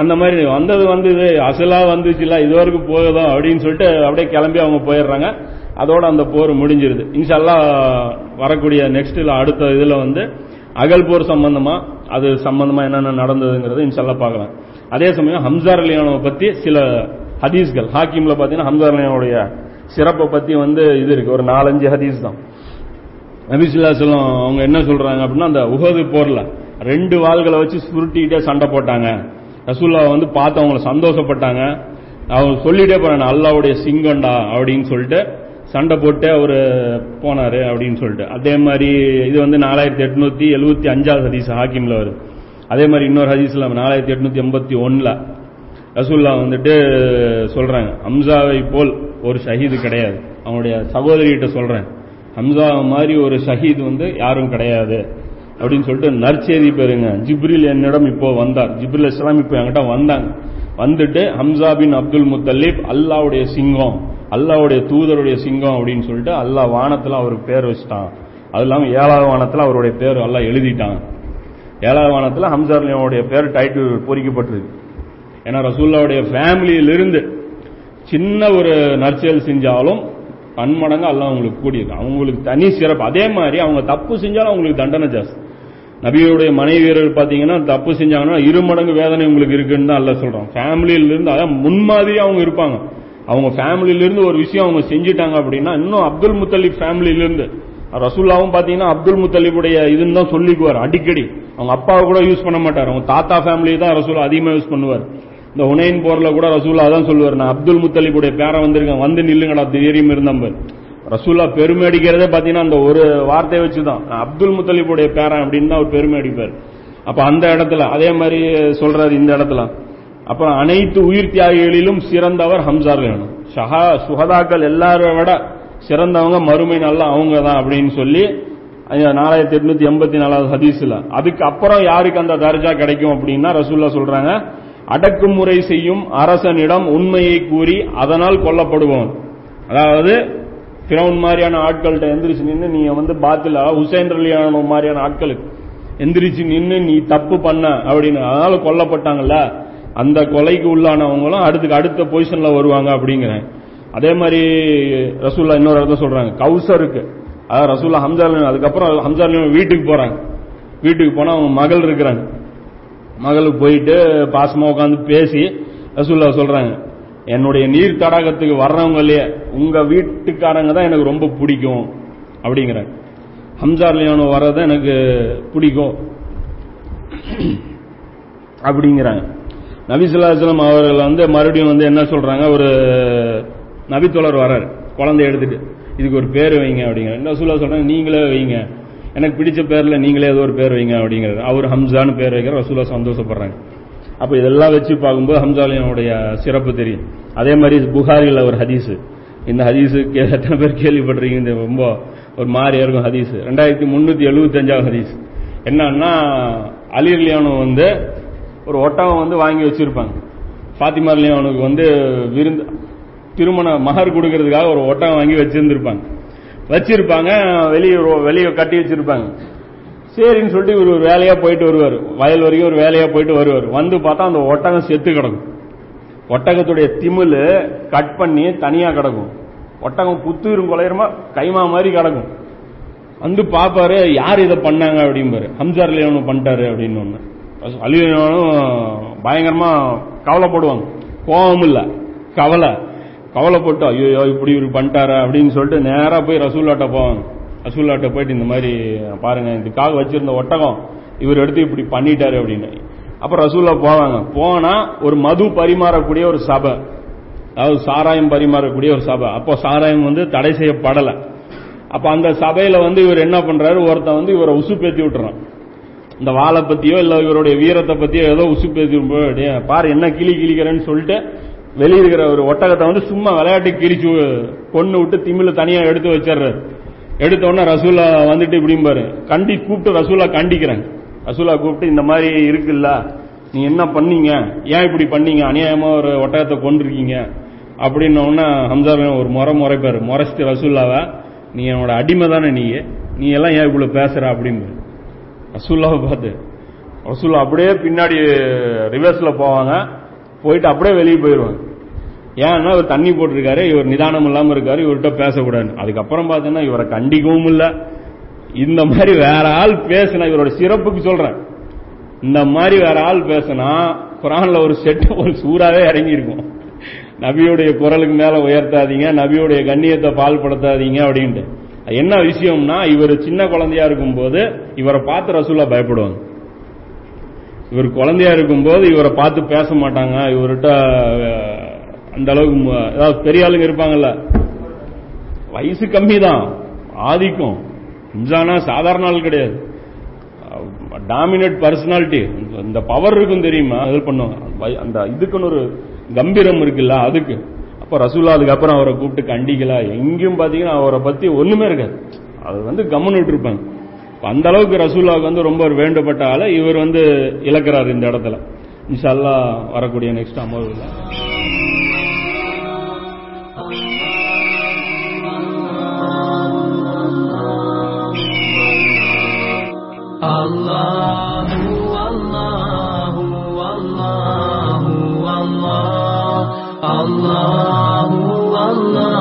அந்த மாதிரி வந்தது வந்தது அசலா வந்துச்சுல இது வரைக்கும் போகுதோ அப்படின்னு சொல்லிட்டு அப்படியே கிளம்பி அவங்க போயிடுறாங்க. அதோட அந்த போர் முடிஞ்சிருது. இன்ஷால்லா வரக்கூடிய நெக்ஸ்ட்ல அடுத்த இதுல வந்து அகல் போர் சம்பந்தமா அது சம்பந்தமா என்னென்ன நடந்ததுங்கிறது இன்ஷால்லா பார்க்கலாம். அதே சமயம் ஹம்சார் அலியானவை பத்தி சில ஹதீஸ்கள். ஹாக்கிம்ல பாத்தீங்கன்னா ஹம்சார் அலியானுடைய சிறப்பை பத்தி வந்து இது இருக்கு. ஒரு நாலஞ்சு ஹதீஸ் தான். நபிசுல்லா சொல்லம் அவங்க என்ன சொல்றாங்க அப்படின்னா அந்த உகது போர்ல ரெண்டு வாள்களை வச்சு சுருட்டிக்கிட்டே சண்டை போட்டாங்க. ரசூல்லா வந்து பார்த்து அவங்களை சந்தோஷப்பட்டாங்க. அவங்க சொல்லிட்டே போறாங்க அல்லாவுடைய சிங்கண்டா அப்படின்னு சொல்லிட்டு சண்டை போட்டு அவர் போனார் அப்படின்னு சொல்லிட்டு. அதே மாதிரி இது வந்து நாலாயிரத்தி எட்நூத்தி எழுபத்தி அஞ்சாவது ஹதீஸ் ஹாக்கிம்ல வருது. அதே மாதிரி இன்னொரு ஹதீஸ்ல நாலாயிரத்தி எட்நூத்தி எண்பத்தி ஒன்றில் ரசூல்லா வந்துட்டு சொல்றாங்க ஹம்சாவை போல் ஒரு ஷஹீது கிடையாது. அவனுடைய சகோதரிகிட்ட சொல்றேன் ஹம்சா மாதிரி ஒரு ஷஹீத் வந்து யாரும் கிடையாது அப்படின்னு சொல்லிட்டு நற்செய்தி பெறுங்க. ஜிப்ரில் என்னிடம் இப்போ வந்தார். ஜிப்ரில் இஸ்லாம் இப்போ என்கிட்ட வந்தாங்க. வந்துட்டு ஹம்சா பின் அப்துல் முத்தலீப் அல்லாவுடைய சிங்கம். அல்லாவுடைய தூதருடைய சிங்கம் அப்படின்னு சொல்லிட்டு அல்லாஹ் வானத்தில் அவருக்கு பேர் வச்சுட்டான். அது இல்லாமல் ஏழாவது வானத்தில் அவருடைய பேர் எல்லாம் எழுதிட்டான். ஏழாவது வானத்தில் ஹம்சாருடைய பேர் டைட்டில் பொறிக்கப்பட்டிருக்கு. ஏன்னா ரசூல்லாவுடைய ஃபேமிலியிலிருந்து சின்ன ஒரு நற்செயல் செஞ்சாலும் பன்மடங்கு எல்லாம் அவங்களுக்கு கூடியிருக்கு அவங்களுக்கு தனி சிறப்பு. அதே மாதிரி அவங்க தப்பு செஞ்சாலும் அவங்களுக்கு தண்டனை ஜாஸ்தி. நபியுடைய மனைவியர்கள் பாத்தீங்கன்னா தப்பு செஞ்சாங்கன்னா இரு மடங்கு வேதனை உங்களுக்கு இருக்குன்னு தான் அல்ல சொல்றோம் ஃபேமிலியிலிருந்து அதான் முன்மாதிரியா அவங்க இருப்பாங்க. அவங்க ஃபேமிலியிலிருந்து ஒரு விஷயம் அவங்க செஞ்சுட்டாங்க அப்படின்னா இன்னும் அப்துல் முத்தலிப் ஃபேமிலியிலிருந்து ரசூல்லாவும் பாத்தீங்கன்னா அப்துல் முத்தலிபுடைய இதுன்னு தான் சொல்லிக்குவார் அடிக்கடி. அவங்க அப்பாவை கூட யூஸ் பண்ண மாட்டார். அவங்க தாத்தா ஃபேமிலி தான் ரசூலா அதிகமாக யூஸ் பண்ணுவார். இந்த உனையின் போர்ல கூட ரசூலா தான் சொல்லுவார் நான் அப்துல் முத்தலிபுடைய பேரை வந்திருக்கேன் வந்து நில்லுங்கடா தைரியம் இருந்தம்பர் ரசூலா பெருமை அடிக்கிறதே பாத்தீங்கன்னா அந்த ஒரு வார்த்தையை வச்சுதான். தான் அப்துல் முத்தலிபுடைய பேரன் அப்படின்னு தான் அவர் பெருமை அடிப்பார். அப்ப அந்த இடத்துல அதே மாதிரி சொல்றாரு இந்த இடத்துல. அப்புறம் அனைத்து உயிர் தியாகிகளிலும் சிறந்தவர் ஹம்சார் வேணும். ஷஹா சுகதாக்கள் எல்லாரும் விட சிறந்தவங்க மறுமை நல்லா அவங்க தான் அப்படின்னு சொல்லி நாலாயிரத்தி எட்நூத்தி எண்பத்தி நாலாவது ஹதீஸ்ல. அதுக்கு அப்புறம் யாருக்கு அந்த தர்ஜா கிடைக்கும் அப்படின்னா ரசூல்லா சொல்றாங்க அடக்குமுறை செய்யும் அரசனிடம் உண்மையை கூறி அதனால் கொல்லப்படுவோம். அதாவது பிரவுன் மாதிரியான ஆட்கள்கிட்ட எந்திரிச்சு நின்று நீ வந்து பாத்துல ஹுசைன் ரலியான மாதிரியான ஆட்களுக்கு எந்திரிச்சு நின்று நீ தப்பு பண்ண அப்படின்னு. அதனால கொல்லப்பட்டாங்கல்ல. அந்த கொலைக்கு உள்ளானவங்களும் அடுத்துக்கு அடுத்த பொசிஷன்ல வருவாங்க அப்படிங்கிறேன். அதே மாதிரி ரசூல்லா இன்னொரு இடத்த சொல்றாங்க கவுசருக்கு அதாவது ரசூல்லா ஹம்சால் அதுக்கப்புறம் ஹம்சால் வீட்டுக்கு போறாங்க. வீட்டுக்கு போனா அவங்க மகள் இருக்கிறாங்க. மகளுக்கு போயிட்டு பாசமா உட்காந்து பேசி ரசூல்லா சொல்றாங்க என்னுடைய நீர் தடாகத்துக்கு வர்றவங்க இல்லையே உங்க வீட்டுக்காரங்க தான் எனக்கு ரொம்ப பிடிக்கும் அப்படிங்கிறாங்க. ஹம்சார் லியானோ வர்றத எனக்கு பிடிக்கும். அப்படிங்கிறாங்க. நபிசுல்லாஸ்லம் அவர்கள் வந்து மறுபடியும் வந்து என்ன சொல்றாங்க? ஒரு நபித்தோழர் வர்றாரு. குழந்தை எடுத்துட்டு. இதுக்கு ஒரு பேர் வைங்க அப்படிங்கிற. ரசூல்லா சொல்றாங்க? நீங்களே வைங்க. எனக்கு பிடிச்ச பேர்ல நீங்களே ஏதோ ஒரு பேர் வைங்க அப்படிங்கிறது. அவர் ஹம்சான்னு பேர் வைக்கிற ரசூலா சந்தோஷப்படுறாங்க. அப்ப இதெல்லாம் வச்சு பார்க்கும்போது ஹம்சாலியனுடைய சிறப்பு தெரியும். அதே மாதிரி புகாரில் ஒரு ஹதீஸ். இந்த ஹதீஸு எத்தனை பேர் கேள்விப்பட்டிருக்கீங்க இந்த ரொம்ப ஒரு மாதிரியா இருக்கும் ஹதீஸ். ரெண்டாயிரத்தி முன்னூத்தி எழுபத்தி அஞ்சாவது ஹதீஸ். என்னன்னா அலிர்லியானு வந்து ஒரு ஒட்டகம் வந்து வாங்கி வச்சிருப்பாங்க. ஃபாத்திமா அவனுக்கு வந்து விருந்து திருமண மகர் கொடுக்கறதுக்காக ஒரு ஒட்டகம் வாங்கி வச்சிருந்திருப்பாங்க. வச்சிருப்பாங்க வெளியே வெளியே கட்டி வச்சிருப்பாங்க. சரின்னு சொல்லிட்டு இவர் ஒரு வேலையா போயிட்டு வருவார். வயல் வரைக்கும் ஒரு வேலையா போயிட்டு வருவார். வந்து பார்த்தா அந்த ஒட்டகம் செத்து கிடக்கும். ஒட்டகத்துடைய திமிழ் கட் பண்ணி தனியா கிடக்கும். ஒட்டகம் புத்துயிரும் குலையரமா கைமா மாதிரி கிடக்கும். வந்து பாப்பாரு யார் இதை பண்ணாங்க? அப்படிம்பாரு. ஹம்சார் ஒன்று பண்ணிட்டாரு அப்படின்னு ஒன்று அலியோனும் பயங்கரமா கவலைப்படுவாங்க கோபம் இல்ல கவலை. கவலைப்பட்டு ஐயோ இப்படி இப்படி பண்ணிட்டாரா அப்படின்னு சொல்லிட்டு நேரா போய் ரசூல்லாட்ட போவாங்க. ரசூல்லாட்ட போயிட்டு இந்த மாதிரி பாருங்க இதுக்காக வச்சிருந்த ஒட்டகம் இவர் எடுத்து இப்படி பண்ணிட்டாரு அப்படின்னு. அப்ப ரசூல்லா போவாங்க. போனா ஒரு மது பரிமாறக்கூடிய ஒரு சபை. அதாவது சாராயம் பரிமாறக்கூடிய ஒரு சபை. அப்போ சாராயம் வந்து தடை செய்யப்படல. அப்ப அந்த சபையில வந்து இவர் என்ன பண்றாரு? ஒருத்தன் வந்து இவரை உசுப்பேத்தி விட்டுறான். இந்த வாழை பத்தியோ இல்ல இவருடைய வீரத்தை பத்தியோ ஏதோ உசுப்பேத்தி பாரு என்ன கிளி கிளிக்கிறேன்னு சொல்லிட்டு வெளியிருக்கிற ஒரு ஒட்டகத்தை வந்து சும்மா விளையாட்டு கிழிச்சு கொண்டு விட்டு திமிழ தனியா எடுத்து வச்சிடுறாரு. எடுத்த உடனே ரசூலா வந்துட்டு இப்படிம்பாரு கண்டி கூப்பிட்டு ரசூலா கண்டிக்கிறேன். ரசூலா கூப்பிட்டு இந்த மாதிரி இருக்குல்ல நீ என்ன பண்ணீங்க? ஏன் இப்படி பண்ணீங்க? அநியாயமா ஒரு ஒட்டகத்தை கொண்டிருக்கீங்க அப்படின்ன உடனே ஒரு முறை முறைப்பாரு. முறைச்சிட்டு ரசூல்லாவை நீ என்னோட அடிமை தானே நீ நீ எல்லாம் ஏன் இவ்வளவு பேசுற? அப்படின்னு ரசூல்லாவை பார்த்து ரசூல்லா அப்படியே பின்னாடி ரிவர்ஸ்ல போவாங்க. போயிட்டு அப்படியே வெளியே போயிடுவாங்க ஏன்னா இவர் தண்ணி போட்டிருக்காரு இவர் நிதானம் இல்லாம இருக்காரு இவர்கிட்ட பேசக்கூடாது அதுக்கப்புறம் பார்த்தீங்கன்னா இவரை கண்டிக்கவும் இல்ல. இந்த மாதிரி வேற ஆள் பேசினா இவரோட சிறப்புக்கு சொல்றேன். இந்த மாதிரி வேற ஆள் பேசினா குரான்ல ஒரு செட் ஒரு சூறாவே இறங்கி இருக்கும் நபியுடைய குரலுக்கு மேல உயர்த்தாதீங்க நபியுடைய கண்ணியத்தை பால்படுத்தாதீங்க அப்படின்ட்டு. என்ன விஷயம்னா இவர் சின்ன குழந்தையா இருக்கும்போது இவரை பார்த்து ரசூலா பயப்படுவாங்க. இவர் குழந்தையா இருக்கும்போது இவரை பார்த்து பேச மாட்டாங்க. இவர்கிட்ட அந்த அளவுக்கு ஏதாவது பெரிய ஆளுங்க இருப்பாங்கல்ல. வயசு கம்மி தான் ஆதிக்கம். இம்சானா சாதாரண ஆள் கிடையாது. Dominate personality. இந்த பவர் இருக்கும் தெரியுமா? அது பண்ணுவாங்க. அந்த இதுக்குன்னு ஒரு கம்பீரம் இருக்குல்ல அதுக்கு. இப்போ ரசூல்லா அதுக்கப்புறம் அவரை கூப்பிட்டு கண்டிக்கலாம் எங்கேயும் பார்த்தீங்கன்னா அவரை பற்றி ஒன்றுமே இருக்காது. அவர் வந்து கம்முன்னுட்டு இருப்பாங்க அந்த அளவுக்கு ரசூல்லாவுக்கு வந்து ரொம்ப வேண்டப்பட்ட ஆளை இவர் வந்து இழக்கிறார் இந்த இடத்துல. இன்ஷால்லா வரக்கூடிய நெக்ஸ்ட் அமர்வில். Allah Allah, Allah.